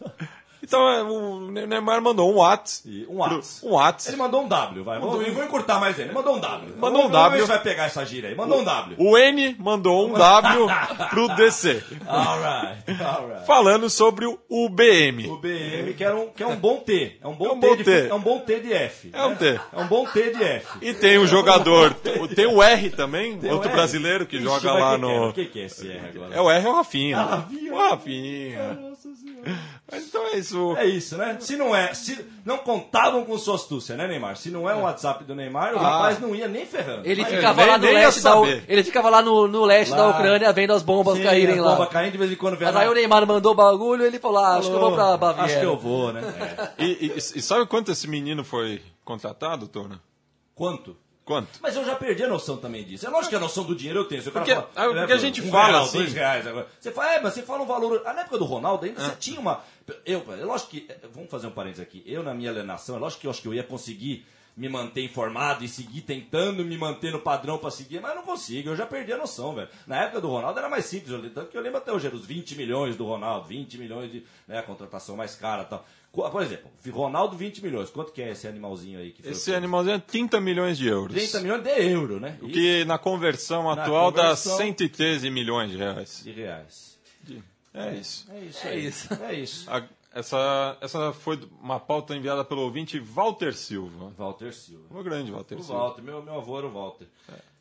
Então, é, o Neymar mandou um. E um Whats. Um WhatsApp. Ele mandou um W, vai. Vou, vou encurtar mais ele. Mandou um W. Mandou um W. vai pegar essa gira aí. Mandou um W. O N mandou um W pro DC. Alright, alright. Falando sobre o UBM. O BM, que, era um, que é um bom T. É um bom, É um T, bom de, T. É um bom T de F. É um né? T. É um bom T de F. E tem o jogador, tem o R também, Tem outro R. brasileiro que Ixi, joga lá que no. O que, que é esse R agora? É o R é o Rafinha. Ah, Rafinha. O Rafinha. Nossa senhora. Mas então é isso. É isso, né? Se não é, se não contavam com sua astúcia, né, Neymar? Se não é um WhatsApp do Neymar, o Ah. rapaz não ia nem ferrando. Ele Mas ficava nem- lá no leste da, ele ficava lá no, no leste Lá. da Ucrânia vendo as bombas Sim, caírem as lá. bombas caindo de vez em quando vendo. Mas aí o Neymar mandou o bagulho e ele falou: ah, acho que eu vou pra Baviera. Acho que eu vou, né? É. E, e- e sabe quanto esse menino foi contratado, Tona? Quanto? Quanto? Mas eu já perdi a noção também disso. É lógico que a noção do dinheiro eu tenho. Porque- fala, ah, porque né, a gente um fala real, assim. dois reais agora. Você fala, é, mas você fala um valor. Ah, Na época do Ronaldo ainda Ah. você tinha uma. Eu, é lógico que. é, Vamos fazer um parênteses aqui. Eu, na minha alienação, é lógico que eu acho que eu ia conseguir me manter informado e seguir tentando me manter no padrão pra seguir, mas eu não consigo, eu já perdi a noção, velho. Na época do Ronaldo era mais simples, eu, tanto que eu lembro até hoje, era os 20 milhões do Ronaldo, 20 milhões de né, a contratação mais cara e tal. Por exemplo, Ronaldo 20 milhões, quanto que é esse animalzinho aí? Que foi Esse animalzinho é 30 milhões de euros. 30 milhões de euro, né? O que na conversão Na atual conversão- dá 113 milhões de reais. de reais. É isso. É isso É aí. isso. É isso. A- essa, essa foi uma pauta enviada pelo ouvinte Walter Silva. Walter Silva. O grande Walter O Silva. Walter, meu, meu avô era o Walter.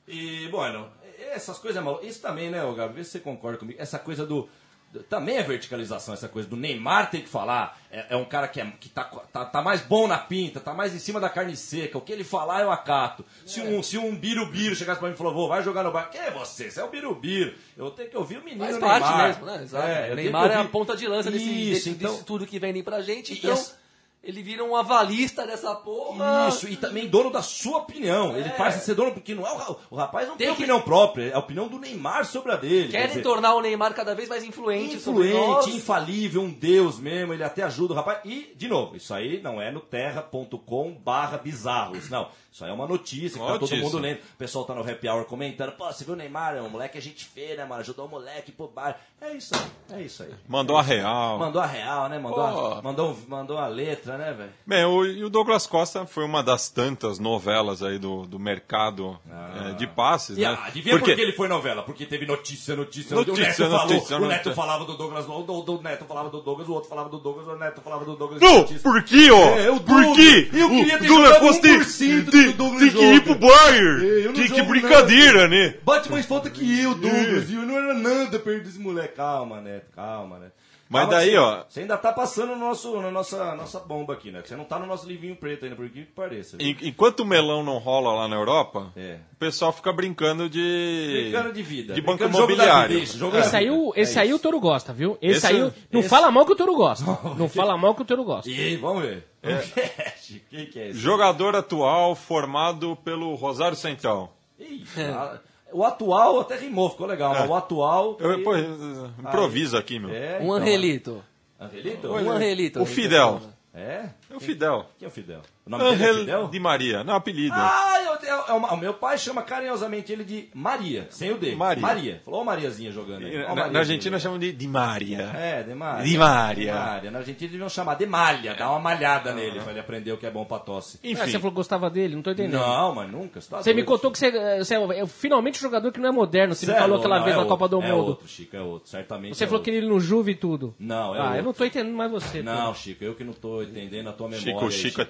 E, bueno, essas coisas é mal. Isso também, né, Gabi? Vê se você concorda comigo. Essa coisa do. Também é verticalização, essa coisa do Neymar tem que falar. É, é um cara que, é, que tá, tá, tá mais bom na pinta, tá mais em cima da carne seca. O que ele falar eu acato. Se um, se um birubiru chegasse pra mim e falou, vô, vai jogar no bar. Quem é você? Você é o birubiru. Eu tenho que ouvir o menino Faz Neymar. parte mesmo, né? Exato. É, Neymar que é a ouvir- ponta de lança desse, Isso, desse, então- disso tudo que vendem pra gente. Então, essa- ele vira um avalista dessa porra. Isso, e também dono da sua opinião. Ele passa a ser dono porque não é o, o rapaz não tem, Tem que- opinião própria, é a opinião do Neymar sobre a dele. Quer Querem dizer, tornar o Neymar cada vez mais influente, sobre nós. influente, infalível, um deus mesmo, ele até ajuda o rapaz. E, de novo, isso aí não é no terra.com barra bizarros, não. Isso aí é uma notícia que tá todo mundo lendo. O pessoal tá no happy hour comentando, pô, você viu o Neymar, o moleque é gente feia, né, mano? Ajudou o moleque pro bar. É isso aí, é isso aí. Mandou a real. Mandou a real, né? Mandou, a, mandou, um- mandou a letra, né, velho? Bem, o, e o Douglas Costa foi uma das tantas novelas aí do, do mercado eh, de passes, E, né? ah, adivinha por que ele foi novela? Porque teve notícia, notícia. o Notícia, Neto falou, notícia, o Neto notícia. falava do Douglas, o do, do Neto falava do Douglas, o outro falava do Douglas, o Neto falava do Douglas. Não, notícia. por que, ó? É, o por que? Eu queria o ter Douglas Costa tem, 1% do Douglas tem que ir pro Bayern. É, que, brincadeira, né? Bate mais falta que eu, Douglas. E eu não era nada perto desse moleque. Calma, Neto, calma, Neto. Mas Calma daí, que você- ó. Você ainda tá passando no nosso, na nossa, nossa bomba aqui, né? Você não tá no nosso livrinho preto ainda, por que que pareça. viu? En- Enquanto o melão não rola lá na Europa, É. o pessoal fica brincando de. Brincando de vida. De banco jogo imobiliário. jogo da Esse aí, o, esse É aí o. Toro gosta, viu? Esse, Esse- aí, o- não esse- fala mal que o Toro gosta. Não fala mal que o Toro gosta. E vamos ver. É. Quem que é esse? Jogador atual formado pelo Rosário Central. Ih, O atual até rimou, ficou legal. mas O atual. Eu, e- pô, improviso aqui, meu. É, Um então, Angelito. Angelito? Um Angelito. O Fidel. É? É o Fidel. Quem é o Fidel? O nome dele é Angel Fidel? de Maria. Não, apelido. Ah, eu, eu- é uma- o meu pai chama carinhosamente ele de Maria, sem o D. Maria. Falou ó Mariazinha jogando aí. Ó na, Mariazinha na Argentina chamam de, de Maria. É, de Maria. De Maria. De Maria. Na Argentina deviam chamar de malha, dar uma malhada nele pra ele aprender o que é bom pra tosse. Ah, Enfim, você falou que gostava dele, não tô entendendo. Não, mas nunca. Você, tá Você me contou que você, eh, você é finalmente um jogador que não é moderno. Você me é falou aquela não, vez é na Copa do outro, É Mundo. outro, Chico, é outro. Certamente Você é falou outro. que ele no Juve e tudo. Não, é Ah, eu outro. não tô entendendo mais você. Não. Chico, eu que não tô entendendo a tua memória. Chico, aí, Chico é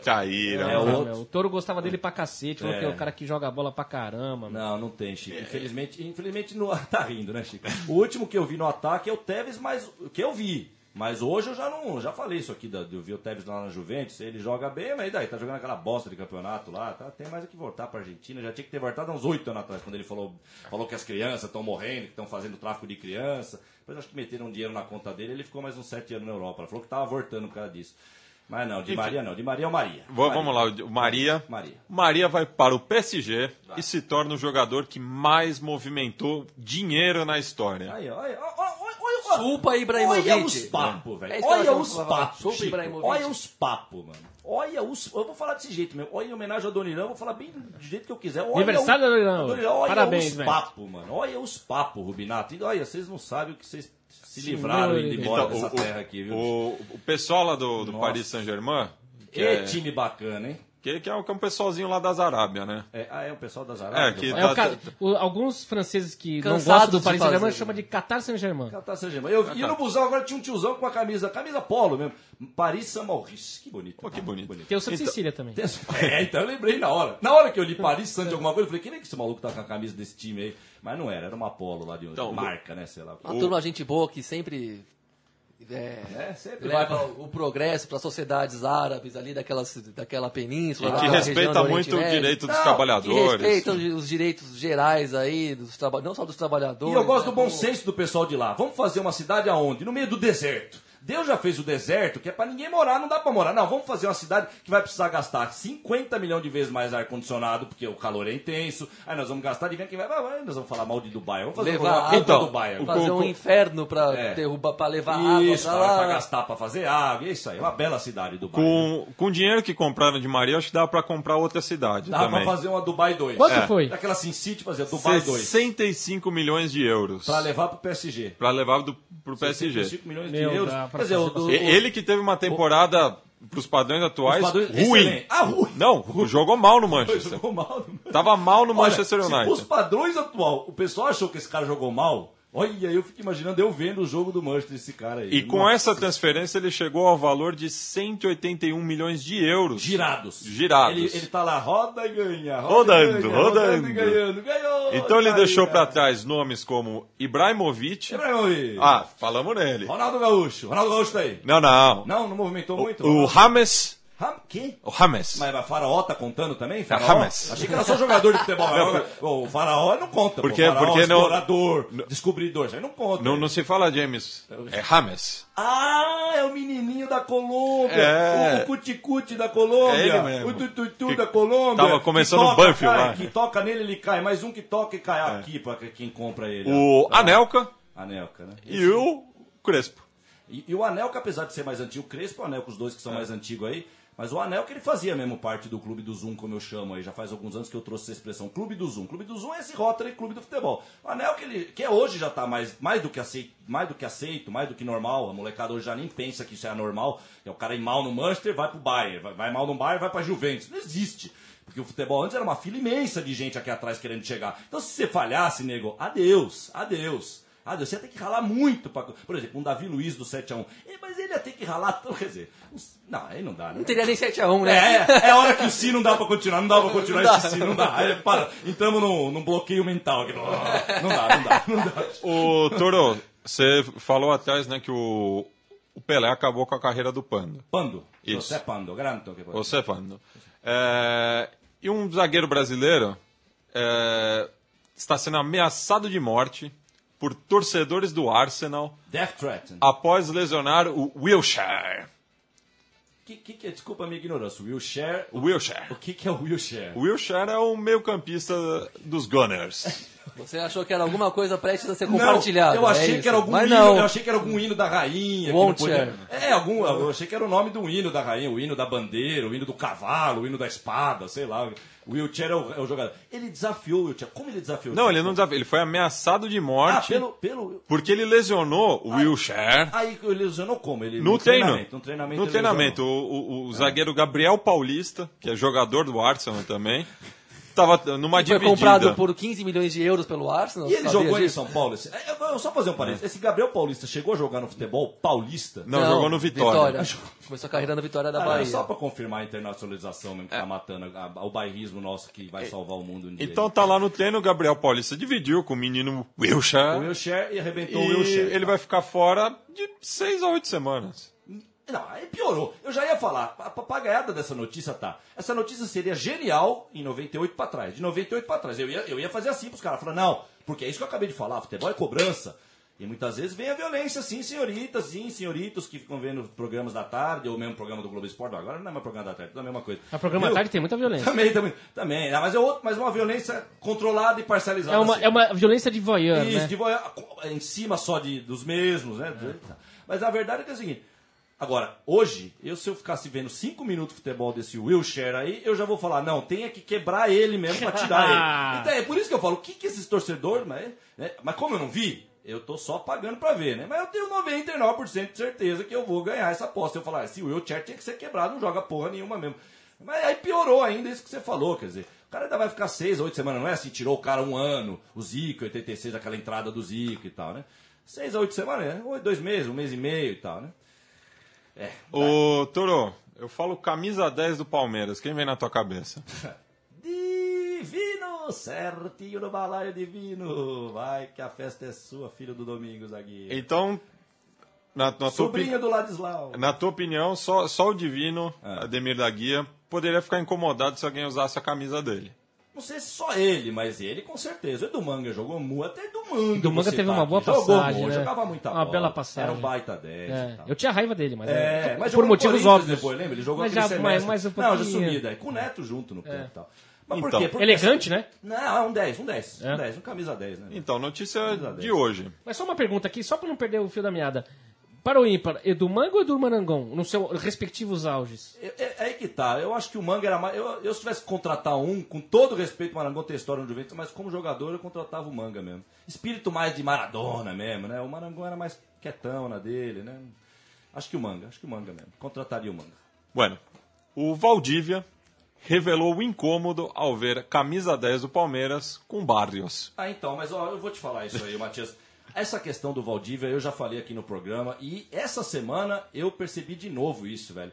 traíra. É outro. o Toro gostava dele pra cacete. Falou É. que é o cara que joga bola pra caramba. meu. Não, não tem, Chico. Infelizmente, infelizmente no... tá rindo, né, Chico? O último que eu vi no ataque é o Tevez, mas o que eu vi. Mas hoje eu já não, já falei isso aqui, da, de eu vi o Tevez lá na Juventus, ele joga bem, mas e daí, tá jogando aquela bosta de campeonato lá, tá, tem mais é que voltar pra Argentina, já tinha que ter voltado há uns oito anos atrás, quando ele falou, falou que as crianças estão morrendo, que estão fazendo tráfico de criança, depois acho que meteram dinheiro na conta dele, ele ficou mais uns sete anos na Europa, ele falou que tava voltando por causa disso. Mas não, de Maria não, de Maria é o Maria. Vou- Maria. Vamos lá, o Maria. Maria. Maria vai para o PSG e se torna o jogador que mais movimentou dinheiro na história. Aí, ó, olha, olha, olha, Chupa Ibrahimovic. Olha os papos, velho. É Olha os papos. Chupa Chico. Ibrahimovic. Olha os papos, mano. Olha os. Eu vou falar desse jeito mesmo. Olha em homenagem ao Donirão, eu vou falar bem do jeito que eu quiser. Olha Aniversário o- do Donirão. Olha Parabéns, os velho. papos, mano. Olha os papos, Rubinato. Olha, vocês não sabem o que vocês se Sim, livraram indo embora Então, dessa o, terra aqui, viu? o, o pessoal lá do, do Nossa. Paris Saint-Germain, que, Que é, time bacana, hein? que, que é o que é um pessoalzinho lá das Arábia, né? É, ah, é o pessoal das É, Arábias? que É o tá- ca- o- alguns franceses que não Cansados gostam do Paris Saint-Germain chamam de Qatar Saint-Germain. Catar Saint-Germain. Eu ia no busão, agora tinha um tiozão com a camisa, camisa polo mesmo. Paris Saint-Maurice. Que bonito. Pô, que bonito. Tem o Santa Então- Cecília também. É, então eu lembrei na hora. Na hora que eu li Paris Saint de alguma coisa, eu falei, quem é que esse maluco tá com a camisa desse time aí? Mas não era, era uma polo lá de Então, marca, né? Sei lá. Uma turma gente boa que sempre é, É, sempre vai leva pra... o progresso para sociedades árabes ali daquelas, daquela península. E que respeita muito o direito dos Não, Que trabalhadores. respeitam os direitos gerais aí, dos traba- não só dos E trabalhadores. eu gosto né, do bom como- senso do pessoal de lá. Vamos fazer uma cidade aonde? No meio do deserto. Deus já fez o deserto, que é pra ninguém morar, não dá pra morar. Não, vamos fazer uma cidade que vai precisar gastar 50 milhões de vezes mais ar-condicionado, porque o calor é intenso. Aí nós vamos gastar, e vem quem vai, vai, vai, nós vamos falar mal de Dubai. Vamos fazer Levar água, Então, Dubai. agora. Fazer um inferno pra É. derrubar, pra levar água Isso, lá. pra gastar pra fazer água, é isso aí, uma bela cidade, Dubai. né? Com, com o dinheiro que compraram de Maria, acho que dá pra comprar outra cidade Dá também. pra fazer uma Dubai 2. Quanto É. foi? Daquela Sin City fazer Dubai 2. 65 milhões de euros. Pra levar pro PSG. Pra levar do, pro PSG. 65 milhões Meu, de euros. dá Quer dizer, o, fazer do, Ele que teve uma temporada, pros padrões atuais, Os padrões- ruim. excelente. Ah, ruim. Não, jogou mal no Manchester. jogou mal. Tava mal no Olha, Manchester se United. os padrões atual, o pessoal achou que esse cara jogou mal. Olha, eu fico imaginando eu vendo o jogo do Manchester desse cara aí. E com Nossa. essa transferência ele chegou ao valor de 181 milhões de euros. Girados. Girados. Ele, ele tá lá, roda e ganha. Roda Rodando, e ganha, rodando. e ganhando. Ganhou. Então ele tá deixou cara. trás nomes como Ibrahimovic. Ibrahimovic. Ah, falamos nele. Ronaldo Gaúcho. Ronaldo Gaúcho tá aí. Não, não. Não, não movimentou muito. O Rames. Ram... Que? O Rames. Mas a Faraó tá contando também? Faraó? Rames. Achei que era só jogador de futebol. o Faraó não conta. Porque- pô. Faraó, porque não- explorador, descobridor. Isso aí não conta. Não, não se fala James. É Rames. Ah, é o menininho da Colômbia. É. O cuticute da Colômbia. É. O tututu da Colômbia. tava começando o Banfield cai, lá. Que toca nele, ele cai. Mais um que toca e cai aqui pra quem compra ele. O ó. Ah, Anelka Anelka, né? e o Crespo. E, e o Anelka, apesar de ser mais antigo, o Crespo e o Anelka, os dois que É. são mais antigos aí, mas o Anelka ele fazia mesmo parte do Clube do Zoom, como eu chamo aí, já faz alguns anos que eu trouxe essa expressão, Clube do Zoom. Clube do Zoom é esse Rotary Clube do Futebol. O Anelka, ele, que é hoje já tá mais, mais, do que aceito, mais do que aceito, mais do que normal, a molecada hoje já nem pensa que isso é normal, é o cara ir mal no Manchester, vai pro Bayern, vai, vai mal no Bayern, vai pra Juventus. Não existe. Porque o futebol antes era uma fila imensa de gente aqui atrás querendo chegar. Então se você falhasse, nego, adeus, adeus. Ah, Deus, você ia ter que ralar muito pra. Por exemplo, um Davi Luiz do 7x1. Eh, Mas ele ia ter que ralar. Quer dizer, não, aí não dá, né? Não teria nem 7x1, né? É, é hora que o si não dá pra continuar, não dá pra continuar Não dá. esse si, não dá. Aí, para, entramos num, num bloqueio mental aqui. Não dá, não dá, não dá. O Toro, você falou atrás né, que o, o Pelé acabou com a carreira do Pando. Pando. Isso. José Pando, garanto que pode. Você, Pando. É, e um zagueiro brasileiro é, está sendo ameaçado de morte por torcedores do Arsenal Death Threat. após lesionar o Wilshere. Que, que, que é? Desculpa a minha ignorância. Wheelchair. O Wilshere. O que, que é o wheelchair? O Wilshere é o meio-campista dos Gunners. Você achou que era alguma coisa prestes a ser Não, compartilhada. eu achei é que isso. era algum Mas hino, não. eu achei que era algum hino da rainha. podia-. É, algum, eu achei que era o nome do hino da rainha, o hino da bandeira, o hino do cavalo, o hino da espada, sei lá. O Wheelchair é o, é o jogador. Ele desafiou o Wheelchair. Como ele desafiou o Não, ele não desafiou, ele foi ameaçado de Ah, morte pelo, pelo... porque ele lesionou o Wilshere Aí ele lesionou como? Ele, no treino. treinamento. No treinamento. No ele treinamento. O, o- o zagueiro Gabriel Paulista, que é jogador do Arsenal também, estava numa Foi comprado por 15 milhões de euros pelo Arsenal. E ele jogou em disso? São Paulo? Esse, é, eu, eu só fazer um parênteses. Esse Gabriel Paulista chegou a jogar no futebol paulista? Não, jogou no Vitória. Começou a carreira no Vitória da Ah, Bahia. só pra confirmar a internacionalização mesmo, que tá matando a- a- o bairrismo nosso que vai salvar o mundo um. Então tá lá no treino, o Gabriel Paulista dividiu com o menino o Wilshere. Wilshere e arrebentou E o Wilshere. ele vai ficar fora de seis a oito semanas. Não, aí piorou. Eu já ia falar, a papagaiada dessa notícia tá. Essa notícia seria genial em 98 pra trás. De 98 pra trás. Eu ia, eu ia fazer assim pros caras. Falar, não, porque é isso que eu acabei de falar. Futebol é cobrança. E muitas vezes vem a violência, sim, senhoritas, sim, senhoritos que ficam vendo programas da tarde, ou mesmo programa do Globo Esporte. Agora não é mais programa da tarde, tudo a mesma coisa. O programa Viu? tarde tem muita violência. Também, também. Também, né? mas é outro, mas uma violência controlada e parcializada. É uma, assim. é uma violência de voyeur, Isso, né? de voyeur, em cima só de, dos mesmos, né? Mas a verdade é que é o seguinte. Agora, hoje, eu se eu ficasse vendo cinco minutos de futebol desse Wilshire aí, eu já vou falar, não, tem que quebrar ele mesmo pra tirar ele. Então é por isso que eu falo, o que, que esses torcedores, mas, né? mas como eu não vi, eu tô só pagando pra ver, né? Mas eu tenho 99% de certeza que eu vou ganhar essa aposta. Eu falar, esse Wilshire tinha que ser quebrado, não joga porra nenhuma mesmo. Mas aí piorou ainda isso que você falou, quer dizer, o cara ainda vai ficar seis, oito semanas, não é assim, tirou o cara um ano, o Zico, 86, aquela entrada do Zico e tal, né? Seis a oito semanas, né? Dois meses, um mês e meio e tal, né? É. Ô, Toro, eu falo camisa 10 do Palmeiras. Quem vem na tua cabeça? Divino, certinho no balaio divino. Vai que a festa é sua, filho do Domingos aqui. Então, na, na, tua, Sobrinho opi- do Ladislau. na tua opinião, só, só o Divino, Ah. Ademir da Guia, poderia ficar incomodado se alguém usasse a camisa dele. Não sei se só ele, mas ele com certeza. O Edu Manga jogou muito. Até Edu mundo. Do Manga teve tá uma boa. Jogou passagem, bom, né? Jogava muita Uma bola. bela passagem. Era um baita 10 É, eu tinha raiva dele, mas É, é, mas por jogou motivos óbvios. depois, lembra? Ele jogou Mas aquele já- semestre. mais- mais um Não, já pouquinho. É. sumi daí. Com o Neto junto no campo e tal. Mas por Então. quê? Porque- Elegante, né? Não, é um 10, um 10. É? Um 10, um camisa 10, né? Então, notícia de 10. hoje. Mas só uma pergunta aqui, só pra não perder o fio da meada. Para o ímpar, Edu Manga ou Edu Marangon? Nos seus respectivos auges? É, é- é aí que tá. Eu acho que o Manga era mais. Eu, eu se tivesse que contratar um, com todo respeito, o Marangon tem história no Juventus, mas como jogador eu contratava o Manga mesmo. Espírito mais de Maradona mesmo, né? O Marangon era mais quietão na dele, né? Acho que o Manga, acho que o Manga mesmo. Contrataria o Manga. Bueno, o Valdívia revelou o incômodo ao ver camisa 10 do Palmeiras com Barrios. Ah, então, mas ó, eu vou te falar isso aí, Matias. Essa questão do Valdívia eu já falei aqui no programa e essa semana eu percebi de novo isso, velho.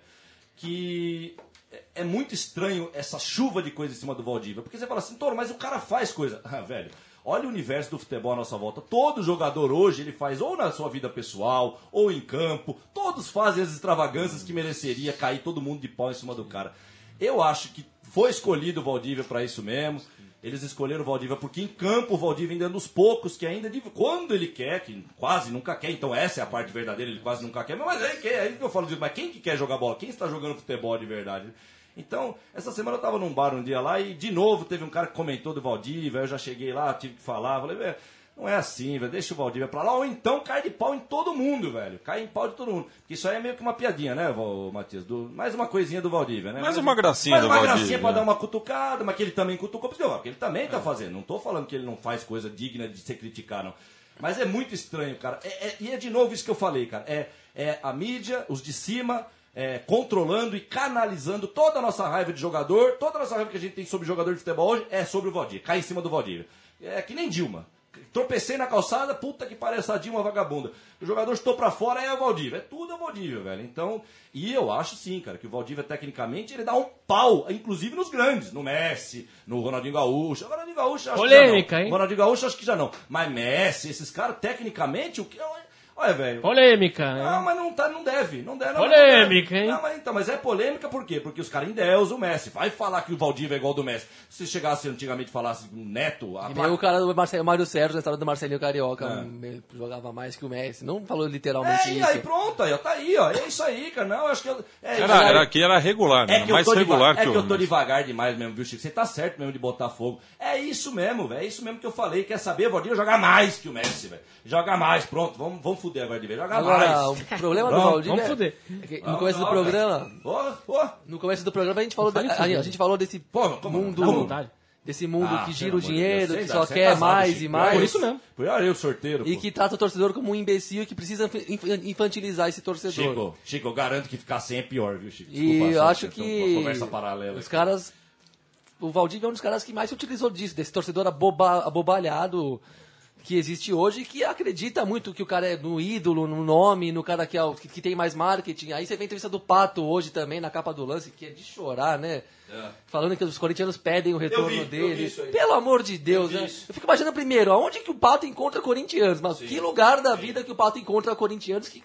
Que é- é muito estranho essa chuva de coisa em cima do Valdívia. Porque você fala assim, Toro, mas o cara faz coisa. Ah, velho, olha o universo do futebol à nossa volta. Todo jogador hoje ele faz ou na sua vida pessoal ou em campo. Todos fazem as extravagâncias que mereceria cair todo mundo de pau em cima do cara. Eu acho que foi escolhido o Valdívia para isso mesmo. Eles escolheram o Valdívia porque em campo o Valdívia ainda é um dos poucos que ainda, quando ele quer, que quase nunca quer, então essa é a parte verdadeira, ele quase nunca quer, mas ele quer, aí eu falo mas quem que quer jogar bola? Quem está jogando futebol de verdade? Então, essa semana eu tava num bar um dia lá e de novo teve um cara que comentou do Valdívia, eu já cheguei lá, tive que falar, falei, velho, não é assim, velho, deixa o Valdívia pra lá, ou então cai de pau em todo mundo, velho, cai em pau de todo mundo. Porque isso aí é meio que uma piadinha, né, Matias? Do- mais uma coisinha do Valdívia, né? Mais uma gracinha mais do uma Valdívia, gracinha pra dar uma cutucada, mas que ele também cutucou, porque ele também tá fazendo. Não tô falando que ele não faz coisa digna de ser criticado, não. Mas é muito estranho, cara. É- é- e é de novo isso que eu falei, cara. É, é a mídia, os de cima, é, controlando e canalizando toda a nossa raiva de jogador, toda a nossa raiva que a gente tem sobre jogador de futebol hoje é sobre o Valdir. Cai em cima do Valdir. É que nem Dilma. Tropecei na calçada, puta que parece a Dilma vagabunda. O jogador estou pra fora é o Valdívia. É tudo o Valdívia, velho. Então, e eu acho sim, cara, que o Valdívia, tecnicamente, ele dá um pau, inclusive nos grandes, no Messi, no Ronaldinho Gaúcho. O Ronaldinho Gaúcho, acho Polêmica, que já não. hein? Ronaldinho Gaúcho, acho que já não. Mas Messi, esses caras, tecnicamente, o que. Olha, velho. Polêmica, Não, né? mas não, tá, não deve. Não deve não, Polêmica, não deve. hein? Não, mas, então, mas é polêmica por quê? Porque os caras endeusam o Messi. Vai falar que o Valdívia é igual do Messi. Se chegasse antigamente e falasse um neto, a E placa- o cara do Marcelo, Mário Sérgio, na história do Marcelinho Carioca, É. jogava mais que o Messi. Não falou literalmente É, e isso. aí pronto, aí, ó, tá aí, ó. É isso aí, cara. Não, acho que. Eu, é, Era, cara, era aqui era regular, né? É que, mais eu tô regular devagar, é que que eu tô devagar demais mesmo, viu, Chico? Você tá certo mesmo de botar fogo. É isso mesmo, velho. É isso mesmo que eu falei. Quer saber? O Valdívia joga mais que o Messi, velho. Joga mais, pronto. Vamos, vamos fuder agora de vez. Joga Agora, mais. o problema do Valdívia vamos é- fuder. é que no começo do vamos, programa, Pô, pô. no começo do programa a gente falou, a, a gente falou desse Pô, como- mundo, vontade. desse mundo Ah, que gira o dinheiro, que tá- só é quer casado, mais Chico. e mais. Por isso mesmo. Pior eu, sorteiro. E pô. que trata o torcedor como um imbecil e que precisa inf- infantilizar esse torcedor. Chico, Chico, eu garanto que ficar sem é pior, viu, Chico? E Desculpa, eu só acho que eu uma Conversa paralela. os caras. O Valdívia é um dos caras que mais se utilizou disso, desse torcedor aboba, abobalhado que existe hoje e que acredita muito que o cara é no ídolo, no nome, no cara que, é o, que, que tem mais marketing. Aí você vê a entrevista do Pato hoje também, na capa do lance, que é de chorar, né? Falando que os corintianos pedem o retorno vi, eu dele. Pelo amor de Deus, vi né? Eu fico imaginando primeiro, aonde que o Pato encontra corintianos? Mas que lugar da vida que o Pato encontra corintianos que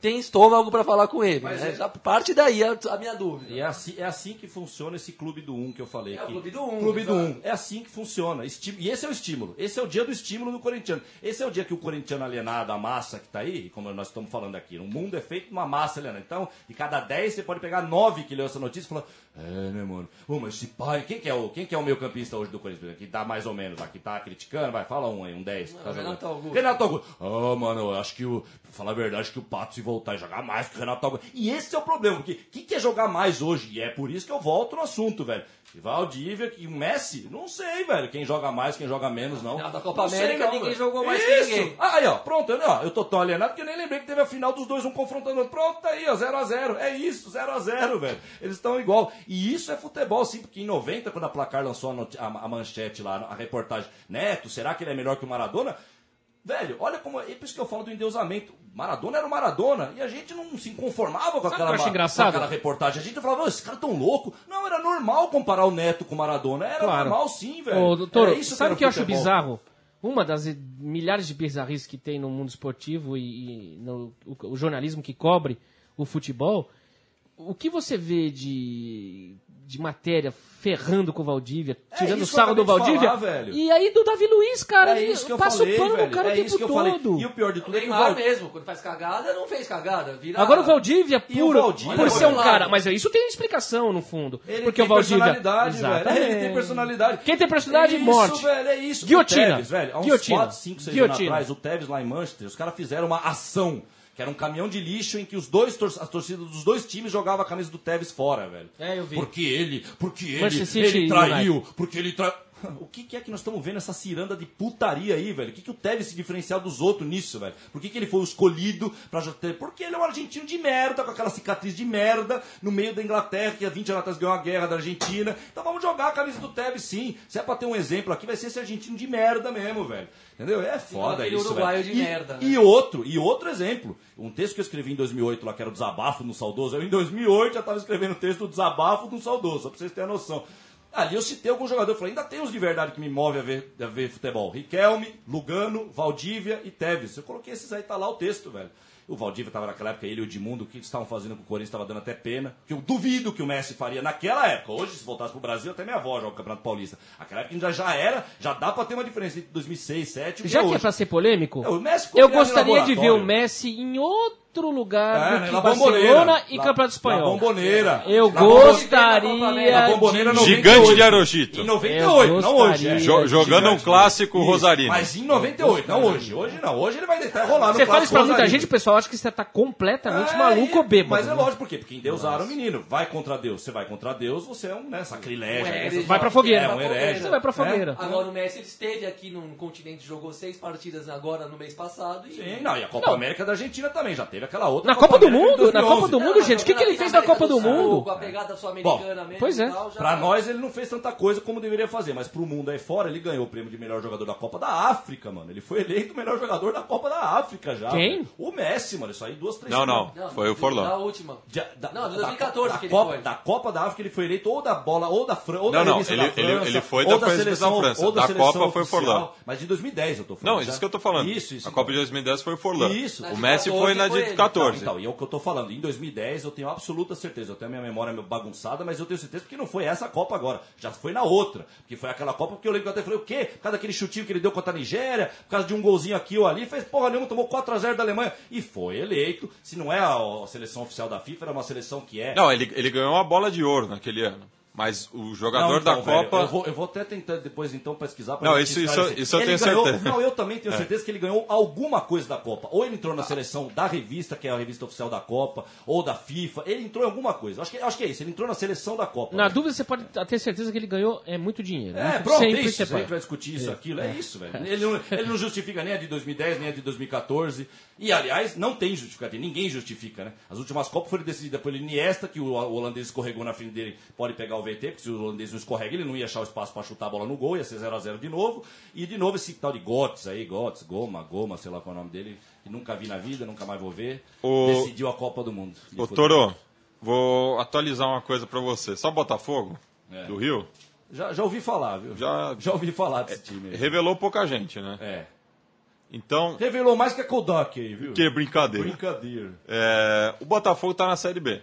tem estômago pra falar com ele? Mas né? é- Já parte daí a, a minha dúvida. E é assim, é assim que funciona esse clube do 1 um que eu falei É o aqui. clube do um, Clube do. 1. É assim que funciona. Esti- E esse é o estímulo. Esse é o dia do estímulo do corintiano. Esse é o dia que o corintiano alienado, a massa que tá aí, como nós estamos falando aqui, o mundo é feito de uma massa alienada. Então, de cada 10, você pode pegar 9 que leu essa notícia e falar: É, né, mano? Ô, mas esse pai, quem que é o, quem que é o meu campista hoje do Corinthians? Que dá mais ou menos lá, que tá criticando, vai, fala um aí, um 10. que tá. Renato Augusto. Renato Augusto. Ah, mano, eu acho que o. Pra falar a verdade, acho que o Pato se voltar e jogar mais que o Renato Augusto. E esse é o problema, porque o que, que é jogar mais hoje? E é por isso que eu volto no assunto, velho. Que Valdívia, que o Messi, não sei, velho. Quem joga mais, quem joga menos, não. Final da Copa Não sei, América, não, ninguém velho. jogou mais que Isso. ninguém. Ah, aí, ó, pronto, eu, ó, eu tô tão alienado que eu nem lembrei que teve a final dos dois, um confrontando o outro. Pronto, tá aí, ó, 0x0. É isso, 0x0, velho. Eles estão igual. E isso é futebol, sim, porque em 90, quando a Placar lançou a, a- a manchete lá, a reportagem, Neto, será que ele é melhor que o Maradona? Velho, olha como. É por isso que eu falo do endeusamento. Maradona era o Maradona e a gente não se conformava com Sabe aquela, com aquela reportagem. A gente falava, "Ô, esse cara tão louco. Não, era normal comparar o Neto com o Maradona. Era Claro. normal sim, velho. Ô, doutor, isso sabe o que eu acho bizarro? Uma das milhares de bizarrices que tem no mundo esportivo e, e no o, o jornalismo que cobre o futebol, o que você vê de de matéria ferrando com o Valdívia, É tirando o que eu sarro do Valdívia. falar, velho. E aí do Davi Luiz, cara, é isso que eu passa falei, o pano velho. no cara é o tempo todo. E o pior de O tudo é que o Valdívia... mesmo, quando faz cagada, não fez cagada. Vira... Agora o Valdívia, E o puro, Valdívia, por ser um cara, mas isso tem explicação no fundo. Ele porque tem o Valdívia, personalidade, velho. Ele tem personalidade. Quem tem personalidade, é isso, morte. velho, é isso. Guilhotina. O Tevez, velho, há uns Guilhotina. 4, 5, 6 anos atrás, o Tevez lá em Manchester, os caras fizeram uma ação. Que era um caminhão de lixo em que os dois tor as torcidas dos dois times jogavam a camisa do Tevez fora, velho. É, eu vi. Porque ele, porque ele, ele traiu, porque ele traiu. O que, que é que nós estamos vendo essa ciranda de putaria aí, velho? O que, que o Tevez se diferencial dos outros nisso, velho? Por que, que ele foi escolhido pra ter. Porque ele é um argentino de merda, com aquela cicatriz de merda, no meio da Inglaterra, que há 20 anos atrás ganhou a guerra da Argentina. Então vamos jogar a camisa do Tevez sim. Se é pra ter um exemplo aqui, vai ser esse argentino de merda mesmo, velho. Entendeu? É foda isso, uruguaio velho. de e, merda, né? E outro, e outro exemplo. Um texto que eu escrevi em 2008 lá, que era o Desabafo no Saudoso. Eu em 2008 já tava escrevendo o texto do Desabafo do Saudoso, só pra vocês terem a noção. Ali eu citei alguns jogadores, falei, ainda tem uns de verdade que me move a ver, a ver futebol. Riquelme, Lugano, Valdívia e Tevez. Eu coloquei esses aí, tá lá o texto, velho. O Valdívia tava naquela época, ele e o Edmundo, o que eles estavam fazendo com o Corinthians estava dando até pena. Que eu duvido que o Messi faria naquela época. Hoje, se voltasse pro Brasil, até minha avó joga o Campeonato Paulista. Aquela época já, já era, já dá pra ter uma diferença entre 2006, 2007 e o Já que é hoje. pra ser polêmico, É, o eu gostaria de ver o. Messi em outro lugar É, do né, que na Barcelona e La- Campeonato Espanhol. La Bomboneira. Eu La gostaria La Bomboneira de... 98. Gigante de Arochito. Em 98, Eu não hoje. é. Jo- jogando um Gigante. clássico Isso, Rosarino. Mas em 98, não hoje. Hoje não. Hoje ele vai deitar e rolar no Você fala isso pra muita gente, o pessoal acha que você tá completamente É, maluco ou bêbado. Mas é né? lógico, por quê? Porque endeusaram o menino. Vai contra Deus. Você vai contra Deus, você é um né, sacrilégio. Um né? herege. Vai pra fogueira. É, um herege. Você vai pra É. fogueira. Agora o Messi esteve aqui num continente, jogou seis partidas agora no mês passado e. Sim, não, e a Copa Não. América da Argentina também. Já teve aquela outra. Na Copa do América Mundo, na 2011. Copa do Mundo, gente. O que, que ele fez na Copa do Mundo? Com a pegada sul-americana mesmo. pois é. tal, Pra nós ele não fez tanta coisa como deveria fazer, mas pro mundo aí fora ele ganhou o prêmio de melhor jogador da Copa da África, mano. Ele foi eleito o melhor jogador da Copa da África já. Quem? velho. O Messi, mano. Isso aí duas, três Não, não. Não, Foi o Da Forlán. última. De- da- Não, de da- 2014 da, que ele Copa, foi. Da Copa da África ele foi eleito ou da bola, ou da França, ou Não, da não, ele- da ele- França, ele foi ou da da seleção, da França. ou da, Da seleção Copa foi oficial. Forlán. Mas de 2010 eu tô falando. Não, isso que eu tô falando. Isso, isso. A Copa de 2010 foi o Forlán. Isso. O Messi 14 foi na de ele. 14. Então, e é o que eu tô falando. Em 2010 eu tenho absoluta certeza. Eu tenho a minha memória bagunçada, mas eu tenho certeza que não foi essa Copa agora. Já foi na outra. Porque foi aquela Copa porque eu lembro que eu até falei o quê? Por causa daquele chutinho que ele deu contra a Nigéria, por causa de um golzinho aqui ou ali, fez porra nenhuma, tomou 4x0 da Alemanha. E foi eleito. Se não é a, a seleção oficial da FIFA, era uma seleção que é. Não, ele, ele ganhou a bola de ouro naquele ano. Mas o jogador Não, então, da velho, Copa. eu, vou, eu vou até tentar depois então pesquisar pra Não, isso- isso- isso eu Ele tenho ganhou- certeza. Não, eu também tenho certeza que ele ganhou alguma coisa da Copa. Ou ele entrou na seleção da revista, que é a revista oficial da Copa, ou da FIFA. Ele entrou em alguma coisa. Acho que, acho que é isso. Ele entrou na seleção da Copa. Na velho. dúvida, você pode ter certeza que ele ganhou é muito dinheiro. É, Muito- pronto, sempre isso. você Se a gente pode. vai discutir isso, aquilo, é isso, velho. Ele não, ele não justifica nem a de 2010, nem a de 2014. E, aliás, não tem justificativa. Ninguém justifica, né? As últimas Copas foram decididas pelo Iniesta, que o, o holandês escorregou na frente dele, pode pegar o VT, porque se o holandês não escorrega, ele não ia achar o espaço pra chutar a bola no gol, ia ser 0x0 de novo. E, de novo, esse tal de Gottes aí, Gottes, Goma, Goma, sei lá qual é o nome dele, que nunca vi na vida, nunca mais vou ver, O- decidiu a Copa do Mundo. Ô. Toro, vou atualizar uma coisa pra você. Só Botafogo, É. do Rio, Já, já ouvi falar, viu? Já- já ouvi falar desse time aí. revelou pouca gente, né? É. Então, Revelou mais que a Kodak aí, viu? que brincadeira. Brincadeira. É, o Botafogo tá na Série B.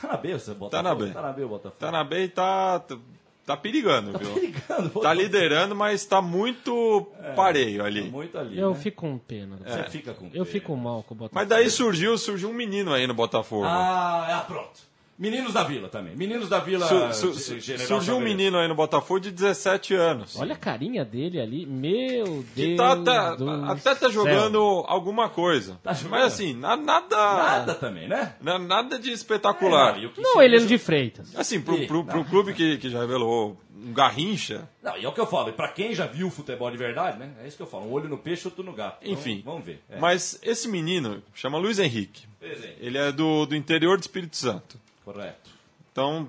Tá na B, você Botafogo? Tá na B. Tá na B o Botafogo. Tá na B e tá, tá, tá perigando, viu? Ligando, Tá liderando, mas tá muito pareio ali. Muito ali. Eu né? fico com pena. Você fica com Eu pena. fico mal com o Botafogo. Mas daí surgiu, surgiu um menino aí no Botafogo. Ah, ah, pronto. Meninos da Vila também. Meninos da Vila. Su- su- Ge- su- General surgiu um menino aí no Botafogo de 17 anos. Olha a carinha dele ali. Meu que Deus. tá, tá- do até tá céu. jogando alguma coisa. Tá jogando. Mas assim, na- nada. Nada também, né? na- Nada de espetacular. É, Não, se ele é de Freitas. Assim, pro, pro, pro não. clube que, que já revelou um garrincha, Não, e é o que eu falo. E pra quem já viu futebol de verdade, né? É isso que eu falo. Um olho no peixe, outro no gato. Então, enfim. vamos ver. É. Mas esse menino chama Luiz Henrique. Ele é do, do interior do Espírito Santo. Correto. Então,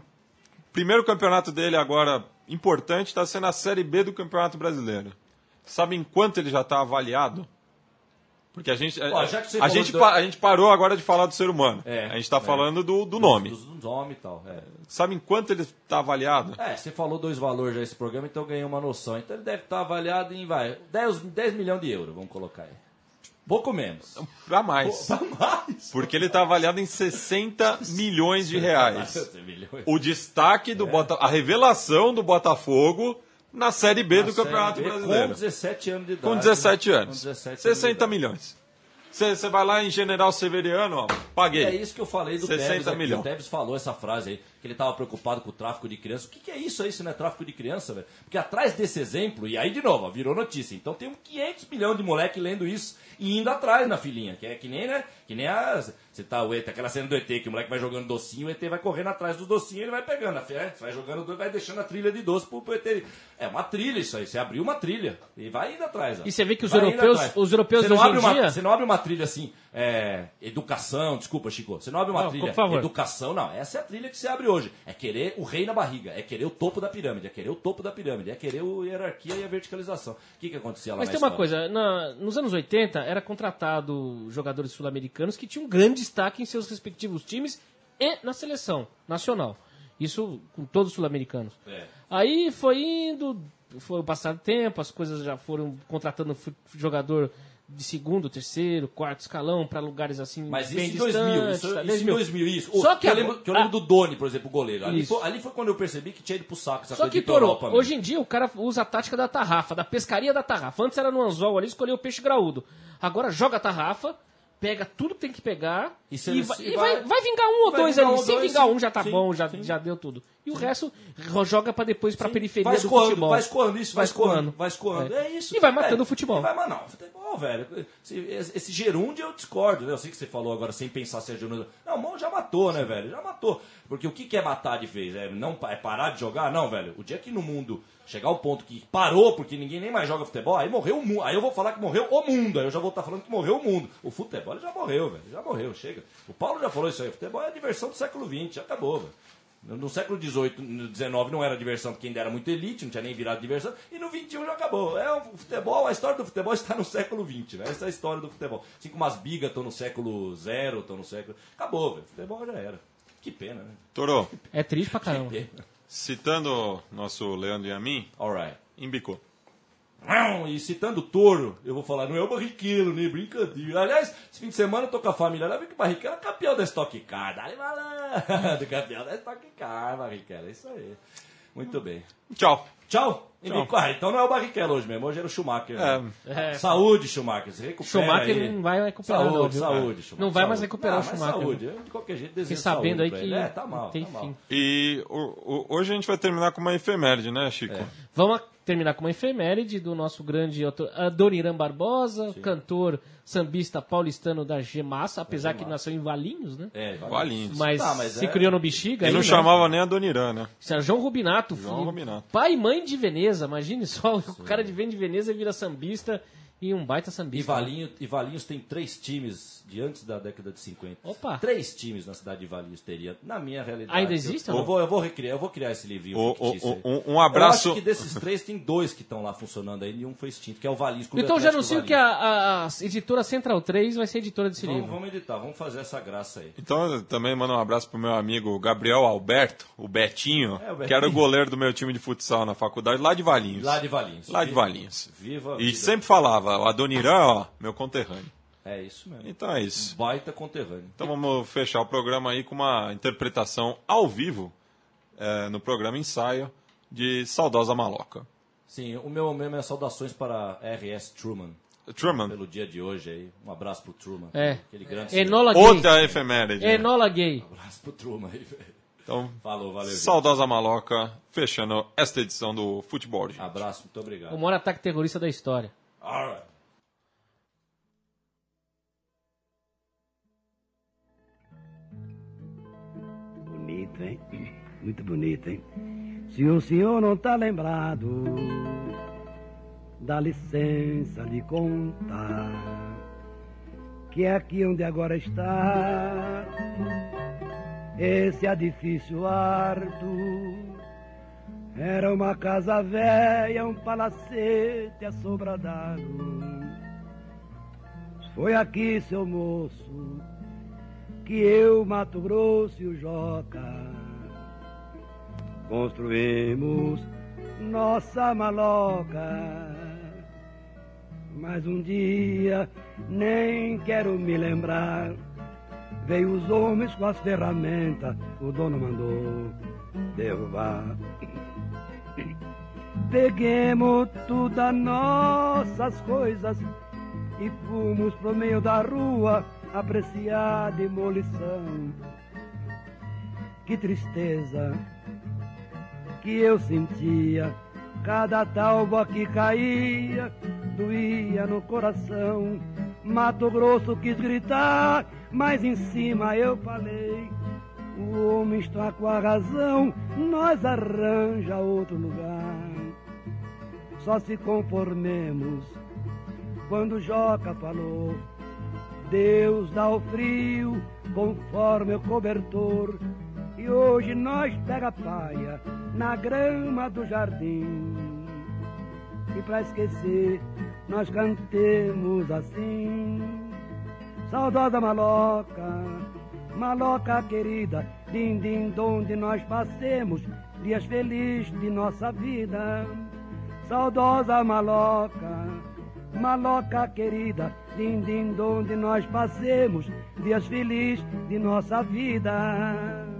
primeiro campeonato dele agora importante está sendo a Série B do Campeonato Brasileiro. Sabem quanto ele já está avaliado? Porque a gente, a, você a falou gente, do- a gente parou agora de falar do ser humano. É, a gente está é. falando do, do nome. Dos, dos nomes e tal. É. Sabem quanto ele está avaliado? É, você falou dois valores já esse programa, então eu ganhei uma noção. Então ele deve estar avaliado em, vai, 10, 10 milhões de euros, vamos colocar aí. Pouco menos. Pra mais. Pra mais. Porque ele tá avaliado em 60 milhões de reais. 60 milhões. O destaque do Bota... a revelação do Botafogo na Série B do Na Campeonato Série B, Brasileiro. Com 17 anos de idade. Com 17 anos. Com 17 anos 60 de idade. milhões. Você vai lá em General Severiano, ó, paguei. É isso que eu falei do 60 Tevez. milhões. O Tevez falou essa frase aí, que ele estava preocupado com o tráfico de crianças. O que, que é isso aí, se não é tráfico de criança, velho? Porque atrás desse exemplo, e aí de novo, ó, virou notícia. Então tem uns 500 milhões de moleque lendo isso e indo atrás na filhinha. Que é que nem, né? Que nem a. Você tá o ET, aquela cena do ET, que o moleque vai jogando docinho, o ET vai correndo atrás dos docinhos e ele vai pegando. É, Você vai jogando doce, vai deixando a trilha de doce pro, pro ET. É uma trilha isso aí. Você abriu uma trilha e vai indo atrás. ó. E você vê que os Vai europeus- os europeus Você não hoje em abre uma- dia- Você não abre uma trilha assim, é, educação, desculpa, Chico. Você não abre uma Não, trilha por favor. educação, não. Essa é a trilha que você abre hoje. É querer o rei na barriga, é querer o topo da pirâmide, é querer o topo da pirâmide, é querer a hierarquia e a verticalização. O que, que acontecia lá Mas na tem uma coisa, na- nos anos 80 era contratado jogadores sul-americanos que tinham grande destaque em seus respectivos times e na seleção nacional. Isso com todos os sul-americanos. É. Aí foi indo, foi passado tempo, as coisas já foram contratando jogador de segundo, terceiro, quarto escalão para lugares assim Mas bem isso em 2000, distantes, isso, tá? isso em 2000, isso. Só que eu, lembro, que eu lembro Ah. do Doni, por exemplo, o goleiro. Ali Isso. foi, ali foi quando eu percebi que tinha ido pro saco essa Só coisa que, Toro, hoje em dia o cara usa a tática da tarrafa, da pescaria da tarrafa. Antes era no anzol ali, escolheu o peixe graúdo. Agora joga a tarrafa, pega tudo que tem que pegar E e, vai, e vai- vai, vai vingar um ou vai dois ali. um Se dois, vingar sim. um já tá Sim, bom, já, sim. já deu tudo. E o resto joga pra depois pra periferia vai do escoando, futebol. vai escoando isso, vai escoando, vai escoando. É. É, isso. E vai matando velho. o futebol. Vai, mas não, futebol, velho. Esse, esse gerúndio eu discordo, né? Eu sei que você falou agora sem pensar se é gerúndio. Não, o Mão já matou, né, velho? Já matou. Porque o que é matar de vez? É, não, é parar de jogar? Não, velho. O dia que no mundo chegar ao ponto que parou porque ninguém nem mais joga futebol, aí morreu o mundo. Aí eu vou falar que morreu o mundo. Aí eu já vou estar falando que morreu o mundo. O futebol já morreu, velho. Já morreu, chega. O Paulo já falou isso aí. O futebol é a diversão do século XX, já acabou, velho. No século XVIII, XIX não era diversão porque ainda era muito elite, não tinha nem virado diversão, e no XXI já acabou. É o futebol, a história do futebol está no século XX, né? Essa é a história do futebol. Assim como as bigas estão no século zero, estão no século. Acabou, velho. Futebol já era. Que pena, né? Toro, É triste pra caramba. Pena. citando nosso Leandro e a mim, Alright. embicou. E citando o touro, eu vou falar, não é o Barrichello, nem brincadeira. Aliás, esse fim de semana eu tô com a família lá, vi que o Barrichello é campeão da Stock Car. Dá-lhe malandro, campeão da Stock Car, Barrichello. É isso aí. Muito bem. Tchau. Tchau. Tchau. Ah, então não é o Barrichello hoje mesmo, hoje era o Schumacher. né? É. Saúde, Schumacher. Se recupera Schumacher aí. não vai recuperar, saúde, não, viu? Saúde, Schumacher. Não vai mais recuperar Ah, o mas Schumacher. Saúde. Eu, de qualquer jeito, desejo sabendo saúde aí que ele. É, tá mal, não tem tá mal. fim. E o- o- hoje a gente vai terminar com uma efeméride, né, Chico? É. Vamos terminar com uma efeméride do nosso grande autor, Adoniran Barbosa, cantor sambista paulistano da Gemassa, apesar que nasceu em Valinhos, né? É. Valinhos. Mas, Tá, mas se é- criou no Bexiga. Ele aí, não né? chamava nem a Donirã, né? Isso era João Rubinato, João filho. Rubinato. pai e mãe de Veneza. Imagine só, o cara de vem de Veneza vira sambista e um baita E sambista. Valinhos, e Valinhos tem três times de antes da década de 50. Opa. Três times na cidade de Valinhos teria. Na minha realidade. Ainda eu- existe, Eu, ou não? vou, eu vou recriar, eu vou criar esse livrinho O- fictício o- aí. um- um abraço- Eu acho que desses três tem dois que estão lá funcionando aí e um foi extinto, que é o Valinhos. Clube Então já anuncio que a, a- a editora Central 3 vai ser editora desse Vamos, livro. vamos editar, vamos fazer essa graça aí. Então eu também mando um abraço pro meu amigo Gabriel Alberto, o Betinho, É, o Betinho. que era o goleiro do meu time de futsal na faculdade, lá de Valinhos. Lá de Valinhos. Lá de Viva- Valinhos. Viva a E vida. sempre falava, o Adoniran, ó, meu conterrâneo. É isso mesmo. Então é isso. Baita conterrâneo. Então vamos fechar o programa aí com uma interpretação ao vivo é, no programa Ensaio de Saudosa Maloca. Sim, o meu, meu, minhas saudações para R.S. Truman. Truman, Pelo dia de hoje aí. Um abraço pro Truman. É. Aquele grande. Enola Gay. outra efeméride. Enola Gay. Um abraço pro Truman aí, velho. Então, Falou, valeu. gente. Saudosa Maloca, fechando esta edição do Futebol. gente. Abraço, muito obrigado. O maior ataque terrorista da história. Alright. Bonito, hein? Muito bonito, hein? Se o senhor não tá lembrado, dá licença de contar que é aqui onde agora está esse edifício harto. Era uma casa velha, um palacete assobradado. Foi aqui, seu moço, que eu, Mato Grosso e o Joca construímos nossa maloca. Mas um dia, nem quero me lembrar, veio os homens com as ferramentas, o dono mandou derrubar. Peguemos todas nossas coisas e fomos pro meio da rua apreciar a demolição. Que tristeza que eu sentia, cada talba que caía doía no coração. Mato Grosso quis gritar, mas em cima eu falei. O homem está com a razão, nós arranja outro lugar. Só se conformemos quando Joca falou. Deus dá o frio conforme o cobertor. E hoje nós pega paia na grama do jardim. E pra esquecer, nós cantemos assim. Saudosa maloca, maloca querida, din din donde nós passemos dias felizes de nossa vida. Saudosa maloca, maloca querida, din din donde nós passemos dias felizes de nossa vida.